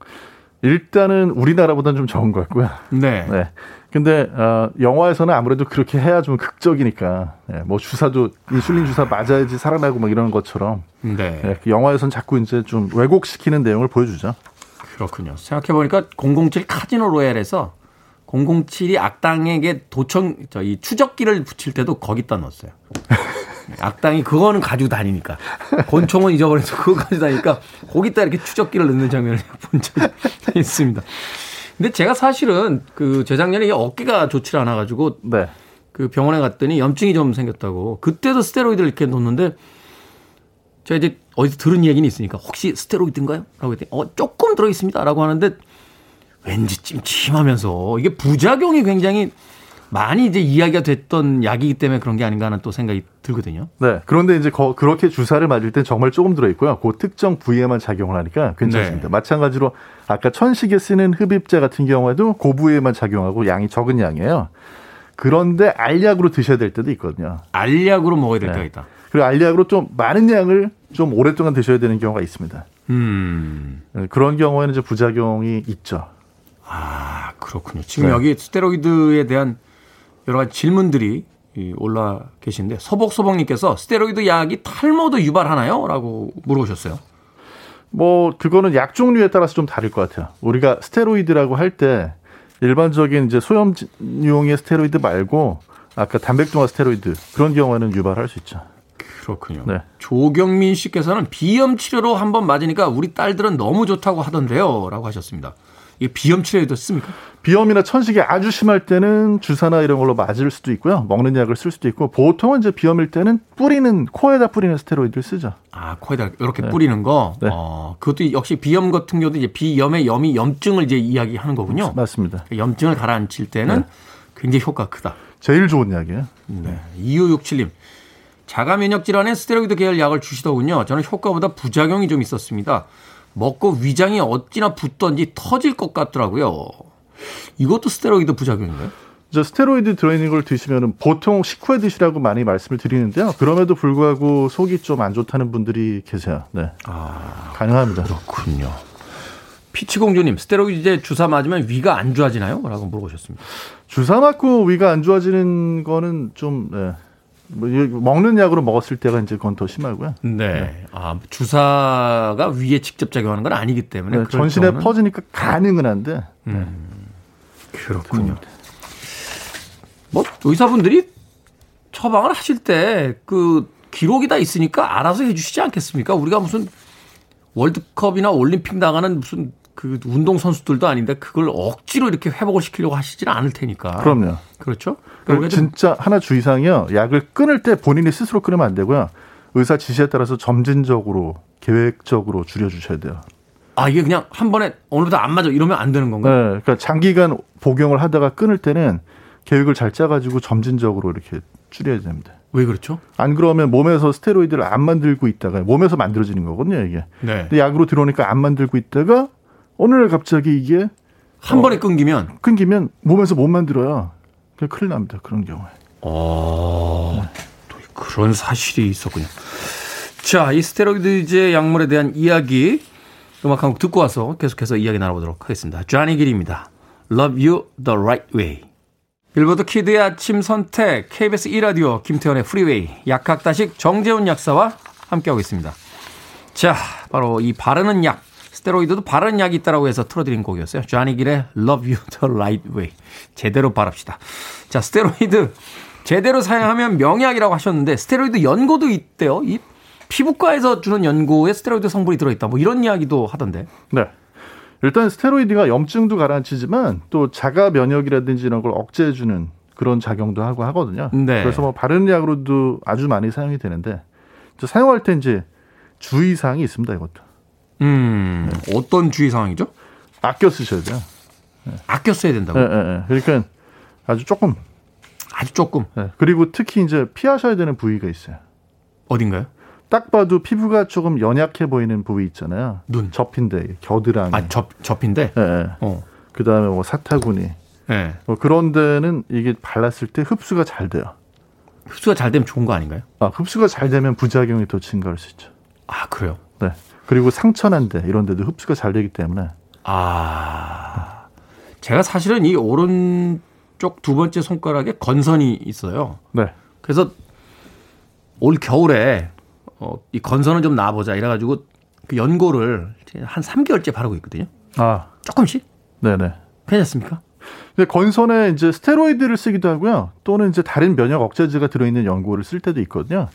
S4: 일단은 우리나라보다는 좀 적은 것 같고요. 네. 네. 근데 어, 영화에서는 아무래도 그렇게 해야 좀 극적이니까 네, 뭐 주사도 인슐린 주사 맞아야지 살아나고 막 이런 것처럼 네. 네, 영화에서는 자꾸 이제 좀 왜곡시키는 내용을 보여주죠.
S1: 그렇군요. 생각해 보니까 007 카지노 로얄에서 007이 악당에게 도청 저 이 추적기를 붙일 때도 거기다 넣었어요. 악당이 그거는 가지고 다니니까 권총은 잊어버려서 그거 가지고 다니니까 거기다 이렇게 추적기를 넣는 장면을 본 적이 있습니다. 근데 제가 사실은 그 재작년에 어깨가 좋지 않아 가지고 네. 그 병원에 갔더니 염증이 좀 생겼다고 그때도 스테로이드를 이렇게 놓는데 제가 이제 어디서 들은 얘기는 있으니까 혹시 스테로이드인가요? 라고 했더니 어 조금 들어 있습니다라고 하는데 왠지 찜찜하면서 이게 부작용이 굉장히 많이 이제 이야기가 됐던 약이기 때문에 그런 게 아닌가 하는 또 생각이 들거든요.
S4: 네. 그런데 이제 거, 그렇게 주사를 맞을 땐 정말 조금 들어있고요. 그 특정 부위에만 작용을 하니까 괜찮습니다. 네. 마찬가지로 아까 천식에 쓰는 흡입제 같은 경우에도 그 부위에만 작용하고 양이 적은 양이에요. 그런데 알약으로 드셔야 될 때도 있거든요.
S1: 알약으로 먹어야 될 네. 때가 있다.
S4: 그리고 알약으로 좀 많은 양을 좀 오랫동안 드셔야 되는 경우가 있습니다. 음. 네, 그런 경우에는 이제 부작용이 있죠.
S1: 아, 그렇군요. 지금 네. 여기 스테로이드에 대한 여러 가지 질문들이 올라 계신데 서복서복님께서 스테로이드 약이 탈모도 유발하나요? 라고 물어보셨어요.
S4: 뭐 그거는 약 종류에 따라서 좀 다를 것 같아요. 우리가 스테로이드라고 할 때 일반적인 이제 소염용의 스테로이드 말고 아까 단백동화 스테로이드 그런 경우에는 유발할 수 있죠.
S1: 그렇군요. 네. 조경민 씨께서는 비염 치료로 한번 맞으니까 우리 딸들은 너무 좋다고 하던데요라고 하셨습니다. 이게 비염 치료에도 씁니까?
S4: 비염이나 천식이 아주 심할 때는 주사나 이런 걸로 맞을 수도 있고요. 먹는 약을 쓸 수도 있고 보통은 이제 비염일 때는 뿌리는 코에다 뿌리는 스테로이드를 쓰죠.
S1: 아 코에다 이렇게 네. 뿌리는 거. 네. 어, 그것도 역시 비염 같은 경우도 이제 비염의 염이 염증을 이제 이야기하는 거군요.
S4: 맞습니다.
S1: 염증을 가라앉힐 때는 네. 굉장히 효과가 크다.
S4: 제일 좋은 약이에요.
S1: 네. 2567님. 자가 면역 질환에 스테로이드 계열 약을 주시더군요. 저는 효과보다 부작용이 좀 있었습니다. 먹고 위장이 어찌나 붓던지 터질 것 같더라고요. 이것도 스테로이드 부작용인가요?
S4: 저 스테로이드 들어있는 걸 드시면 보통 식후에 드시라고 많이 말씀을 드리는데요. 그럼에도 불구하고 속이 좀 안 좋다는 분들이 계세요. 네. 아, 가능합니다.
S1: 그렇군요. 피치공주님, 스테로이드 주사 맞으면 위가 안 좋아지나요? 라고 물어보셨습니다.
S4: 주사 맞고 위가 안 좋아지는 거는 좀, 네. 뭐 먹는 약으로 먹었을 때가 이제 그건 더 심하고요.
S1: 네. 네. 아, 주사가 위에 직접 작용하는 건 아니기 때문에 네,
S4: 전신에 경우는... 퍼지니까 가능은 한데. 음. 네.
S1: 그렇군요. 뭐 의사분들이 처방을 하실 때 그 기록이 다 있으니까 알아서 해주시지 않겠습니까? 우리가 무슨 월드컵이나 올림픽 나가는 무슨 그 운동 선수들도 아닌데 그걸 억지로 이렇게 회복을 시키려고 하시지는 않을 테니까.
S4: 그럼요.
S1: 그렇죠.
S4: 그러니까 진짜 하나 주의사항이요. 약을 끊을 때 본인이 스스로 끊으면 안 되고요. 의사 지시에 따라서 점진적으로 계획적으로 줄여주셔야 돼요.
S1: 아 이게 그냥 한 번에 오늘부터 안 맞아 이러면 안 되는 건가요?
S4: 네, 그러니까 장기간 복용을 하다가 끊을 때는 계획을 잘 짜가지고 점진적으로 이렇게 줄여야 됩니다.
S1: 왜 그렇죠?
S4: 안 그러면 몸에서 스테로이드를 안 만들고 있다가 몸에서 만들어지는 거거든요 이게. 네. 근데 약으로 들어오니까 안 만들고 있다가 날 갑자기 이게
S1: 한 어, 번에 끊기면
S4: 끊기면 몸에서 못 만들어요. 그 큰일 납니다 그런 경우에.
S1: 어, 네. 또 그런 사실이 있었군요. 자, 이 스테로이드제 약물에 대한 이야기 음악 한 곡 듣고 와서 계속해서 이야기 나눠보도록 하겠습니다. 쟈니 길입니다. Rub You the Right Way. 빌보드 키드의 아침 선택 KBS 2라디오 김태훈의 프리웨이 약학다식 정재훈 약사와 함께하고 있습니다. 자, 바로 이 바르는 약 스테로이드도 바르는 약이 있다라고 해서 틀어드린 곡이었어요. 쟈니 길의 Rub You the Right Way. 제대로 바릅시다. 자, 스테로이드 제대로 사용하면 명약이라고 하셨는데 스테로이드 연고도 있대요. 이 피부과에서 주는 연고에 스테로이드 성분이 들어있다. 뭐 이런 이야기도 하던데.
S4: 네. 일단 스테로이드가 염증도 가라앉히지만 또 자가 면역이라든지 이런 걸 억제해주는 그런 작용도 하고 하거든요. 네. 그래서 뭐 바르는 약으로도 아주 많이 사용이 되는데 사용할 때 이제 주의사항이 있습니다. 이것도.
S1: 음, 네. 어떤 주의사항이죠?
S4: 아껴 쓰셔야 돼요.
S1: 네. 아껴 써야 된다고.
S4: 네, 네, 네. 그러니까 아주 조금.
S1: 아주 조금.
S4: 네. 그리고 특히 이제 피하셔야 되는 부위가 있어요.
S1: 어딘가요?
S4: 딱 봐도 피부가 조금 연약해 보이는 부위 있잖아요.
S1: 눈.
S4: 접힌데 겨드랑이.
S1: 아, 접 접힌데?
S4: 네. 어. 그다음에 뭐 사타구니. 네. 뭐 그런 데는 이게 발랐을 때 흡수가 잘 돼요.
S1: 흡수가 잘 되면 좋은 거 아닌가요?
S4: 아, 흡수가 잘 되면 부작용이 더 증가할 수 있죠.
S1: 아, 그래요?
S4: 네. 그리고 상처난 데 이런 데도 흡수가 잘 되기 때문에.
S1: 아. 제가 사실은 이 오른쪽 두 번째 손가락에 건선이 있어요. 네. 그래서 올 겨울에 어, 이 건선을 좀 놔보자 이래가지고 그 연고를 한 3개월째 바르고 있거든요. 아. 조금씩? 네네. 괜찮습니까?
S4: 근데 건선에 이제 스테로이드를 쓰기도 하고요. 또는 이제 다른 면역 억제제가 들어있는 연고를 쓸 때도 있거든요.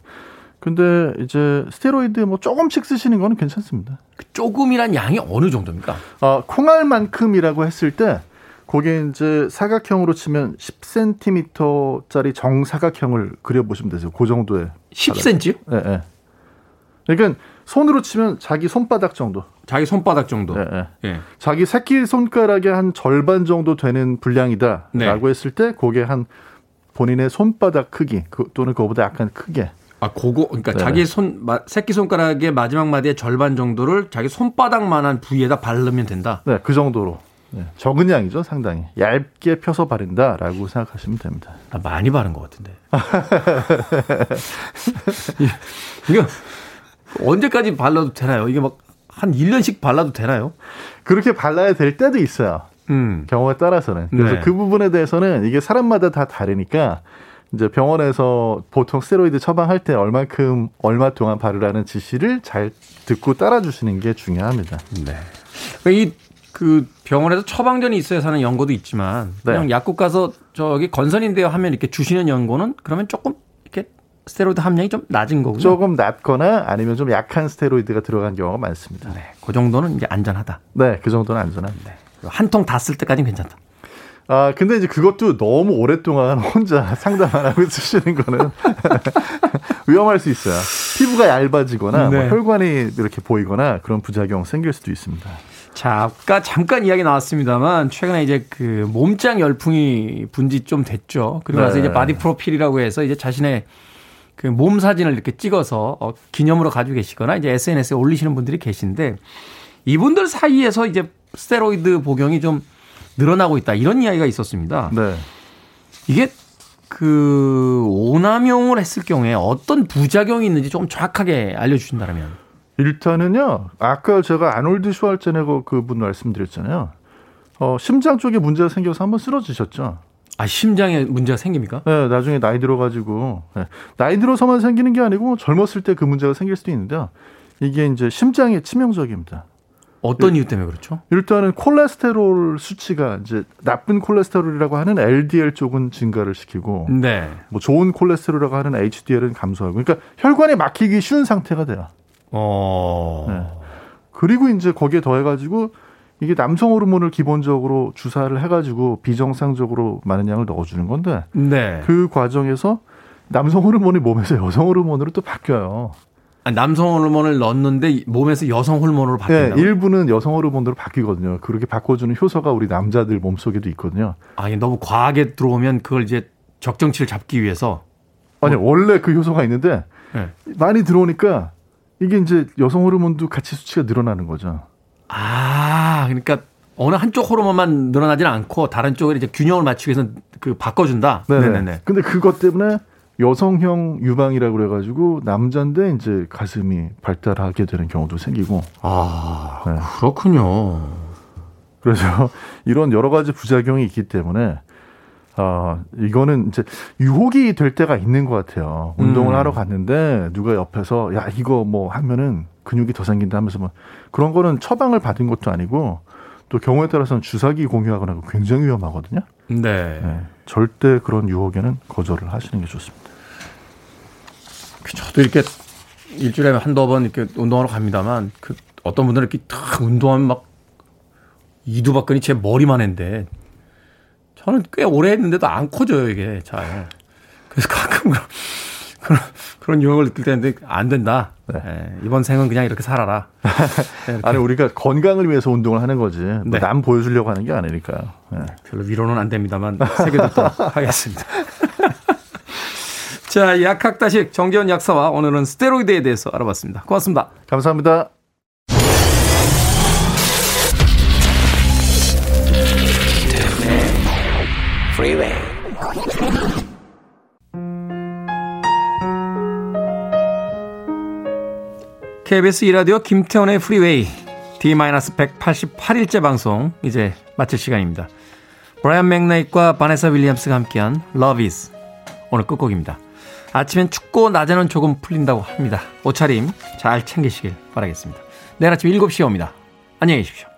S4: 근데 이제 스테로이드 뭐 조금씩 쓰시는 거는 괜찮습니다.
S1: 그 조금이란 양이 어느 정도입니까?
S4: 어, 콩알만큼이라고 했을 때 거기에 이제 사각형으로 치면 10cm짜리 정사각형을 그려보시면 되세요. 그 정도의.
S1: 10cm요?
S4: 네, 네. 그러니까 손으로 치면 자기 손바닥 정도.
S1: 자기 손바닥 정도. 네, 네.
S4: 네. 자기 새끼 손가락의 한 절반 정도 되는 분량이다라고 네. 했을 때 그게 한 본인의 손바닥 크기 그, 또는 그거보다 약간 크게.
S1: 아, 그거 그러니까 네. 자기 손 새끼 손가락의 마지막 마디의 절반 정도를 자기 손바닥만한 부위에다 바르면 된다.
S4: 네, 그 정도로. 네, 적은 양이죠, 상당히. 얇게 펴서 바른다라고 생각하시면 됩니다.
S1: 아, 많이 바른 것 같은데. 이거 언제까지 발라도 되나요? 이게 막 한 1년씩 발라도 되나요?
S4: 그렇게 발라야 될 때도 있어요. 음. 경우에 따라서는. 그래서 네. 그 부분에 대해서는 이게 사람마다 다 다르니까 이제 병원에서 보통 스테로이드 처방할 때 얼만큼 얼마 동안 바르라는 지시를 잘 듣고 따라주시는 게 중요합니다. 네.
S1: 이 그 병원에서 처방전이 있어야 사는 연고도 있지만 그냥 네. 약국 가서 저기 건선인데요 하면 이렇게 주시는 연고는 그러면 조금 이렇게 스테로이드 함량이 좀 낮은 거군요.
S4: 조금 낮거나 아니면 좀 약한 스테로이드가 들어간 경우가 많습니다. 네.
S1: 그 정도는 이제 안전하다.
S4: 네, 그 정도는 안전합니다. 네.
S1: 한통 다 쓸 때까지는 괜찮다.
S4: 아, 근데 이제 그것도 너무 오랫동안 혼자 상담 안 하고 쓰시는 거는 위험할 수 있어요. 피부가 얇아지거나 뭐 네. 뭐 혈관이 이렇게 보이거나 그런 부작용 생길 수도 있습니다.
S1: 자, 아까 잠깐 이야기 나왔습니다만 최근에 이제 그 몸짱 열풍이 분지 좀 됐죠. 그리고 나서 네. 이제 바디 프로필이라고 해서 이제 자신의 그 몸 사진을 이렇게 찍어서 어, 기념으로 가지고 계시거나 이제 SNS에 올리시는 분들이 계신데 이분들 사이에서 이제 스테로이드 복용이 좀 늘어나고 있다 이런 이야기가 있었습니다. 네. 이게 그 오남용을 했을 경우에 어떤 부작용이 있는지 조금 정확하게 알려주신다면.
S4: 일단은요. 아까 제가 아놀드 슈왈제네거 그분 말씀드렸잖아요. 어, 심장 쪽에 문제가 생겨서 한번 쓰러지셨죠.
S1: 아 심장에 문제가 생깁니까?
S4: 네, 나중에 나이 들어가지고 네. 나이 들어서만 생기는 게 아니고 젊었을 때 그 문제가 생길 수도 있는데요. 이게 이제 심장에 치명적입니다.
S1: 어떤 이유 때문에 그렇죠?
S4: 일단은 콜레스테롤 수치가 이제 나쁜 콜레스테롤이라고 하는 LDL 쪽은 증가를 시키고, 네. 뭐 좋은 콜레스테롤이라고 하는 HDL은 감소하고, 그러니까 혈관에 막히기 쉬운 상태가 돼요. 어. 네. 그리고 이제 거기에 더해가지고 이게 남성 호르몬을 기본적으로 주사를 해가지고 비정상적으로 많은 양을 넣어주는 건데, 네. 그 과정에서 남성 호르몬이 몸에서 여성 호르몬으로 또 바뀌어요.
S1: 남성 호르몬을 넣었는데 몸에서 여성 호르몬으로 바뀐다.
S4: 네, 일부는 여성 호르몬으로 바뀌거든요. 그렇게 바꿔주는 효소가 우리 남자들 몸속에도 있거든요.
S1: 아, 너무 과하게 들어오면 그걸 이제 적정치를 잡기 위해서
S4: 아니 뭐. 원래 그 효소가 있는데 네. 많이 들어오니까 이게 이제 여성 호르몬도 같이 수치가 늘어나는 거죠.
S1: 아, 그러니까 어느 한쪽 호르몬만 늘어나지는 않고 다른 쪽에 이제 균형을 맞추기 위해서 그 바꿔준다.
S4: 네네. 네네. 근데 그것 때문에 여성형 유방이라고 그래가지고 남자인데 이제 가슴이 발달하게 되는 경우도 생기고.
S1: 아 네. 그렇군요.
S4: 그래서 이런 여러 가지 부작용이 있기 때문에 아 이거는 이제 유혹이 될 때가 있는 것 같아요. 운동을 음. 하러 갔는데 누가 옆에서 야 이거 뭐 하면은 근육이 더 생긴다 하면서 뭐 그런 거는 처방을 받은 것도 아니고 또 경우에 따라서는 주사기 공유하거나 굉장히 위험하거든요. 네. 네. 절대 그런 유혹에는 거절을 하시는 게 좋습니다.
S1: 저도 이렇게 일주일에 한두 번 이렇게 운동하러 갑니다만 그 어떤 분들은 이렇게 탁 운동하면 막 이두박근이 제 머리만 했는데 저는 꽤 오래 했는데도 안 커져요 이게 잘. 그래서 가끔 그런 그런, 그런 유혹을 느낄 때인데 안 된다. 네. 네. 이번 생은 그냥 이렇게 살아라.
S4: 네, 아니 우리가 건강을 위해서 운동을 하는 거지 뭐남 네. 보여주려고 하는 게 아니니까요. 네.
S1: 별로 위로는 안 됩니다만 새겨듣도록 하겠습니다. 자, 약학다식 정재현 약사와 오늘은 스테로이드에 대해서 알아봤습니다. 고맙습니다.
S4: 감사합니다.
S1: KBS 이라디오 김태훈의 프리웨이 D-188일째 방송 이제 마칠 시간입니다. 브라이언 맥나잇과 바네사 윌리엄스가 함께한 Love Is 오늘 끝곡입니다. 아침엔 춥고 낮에는 조금 풀린다고 합니다. 옷차림 잘 챙기시길 바라겠습니다. 내일 아침 7시에 옵니다. 안녕히 계십시오.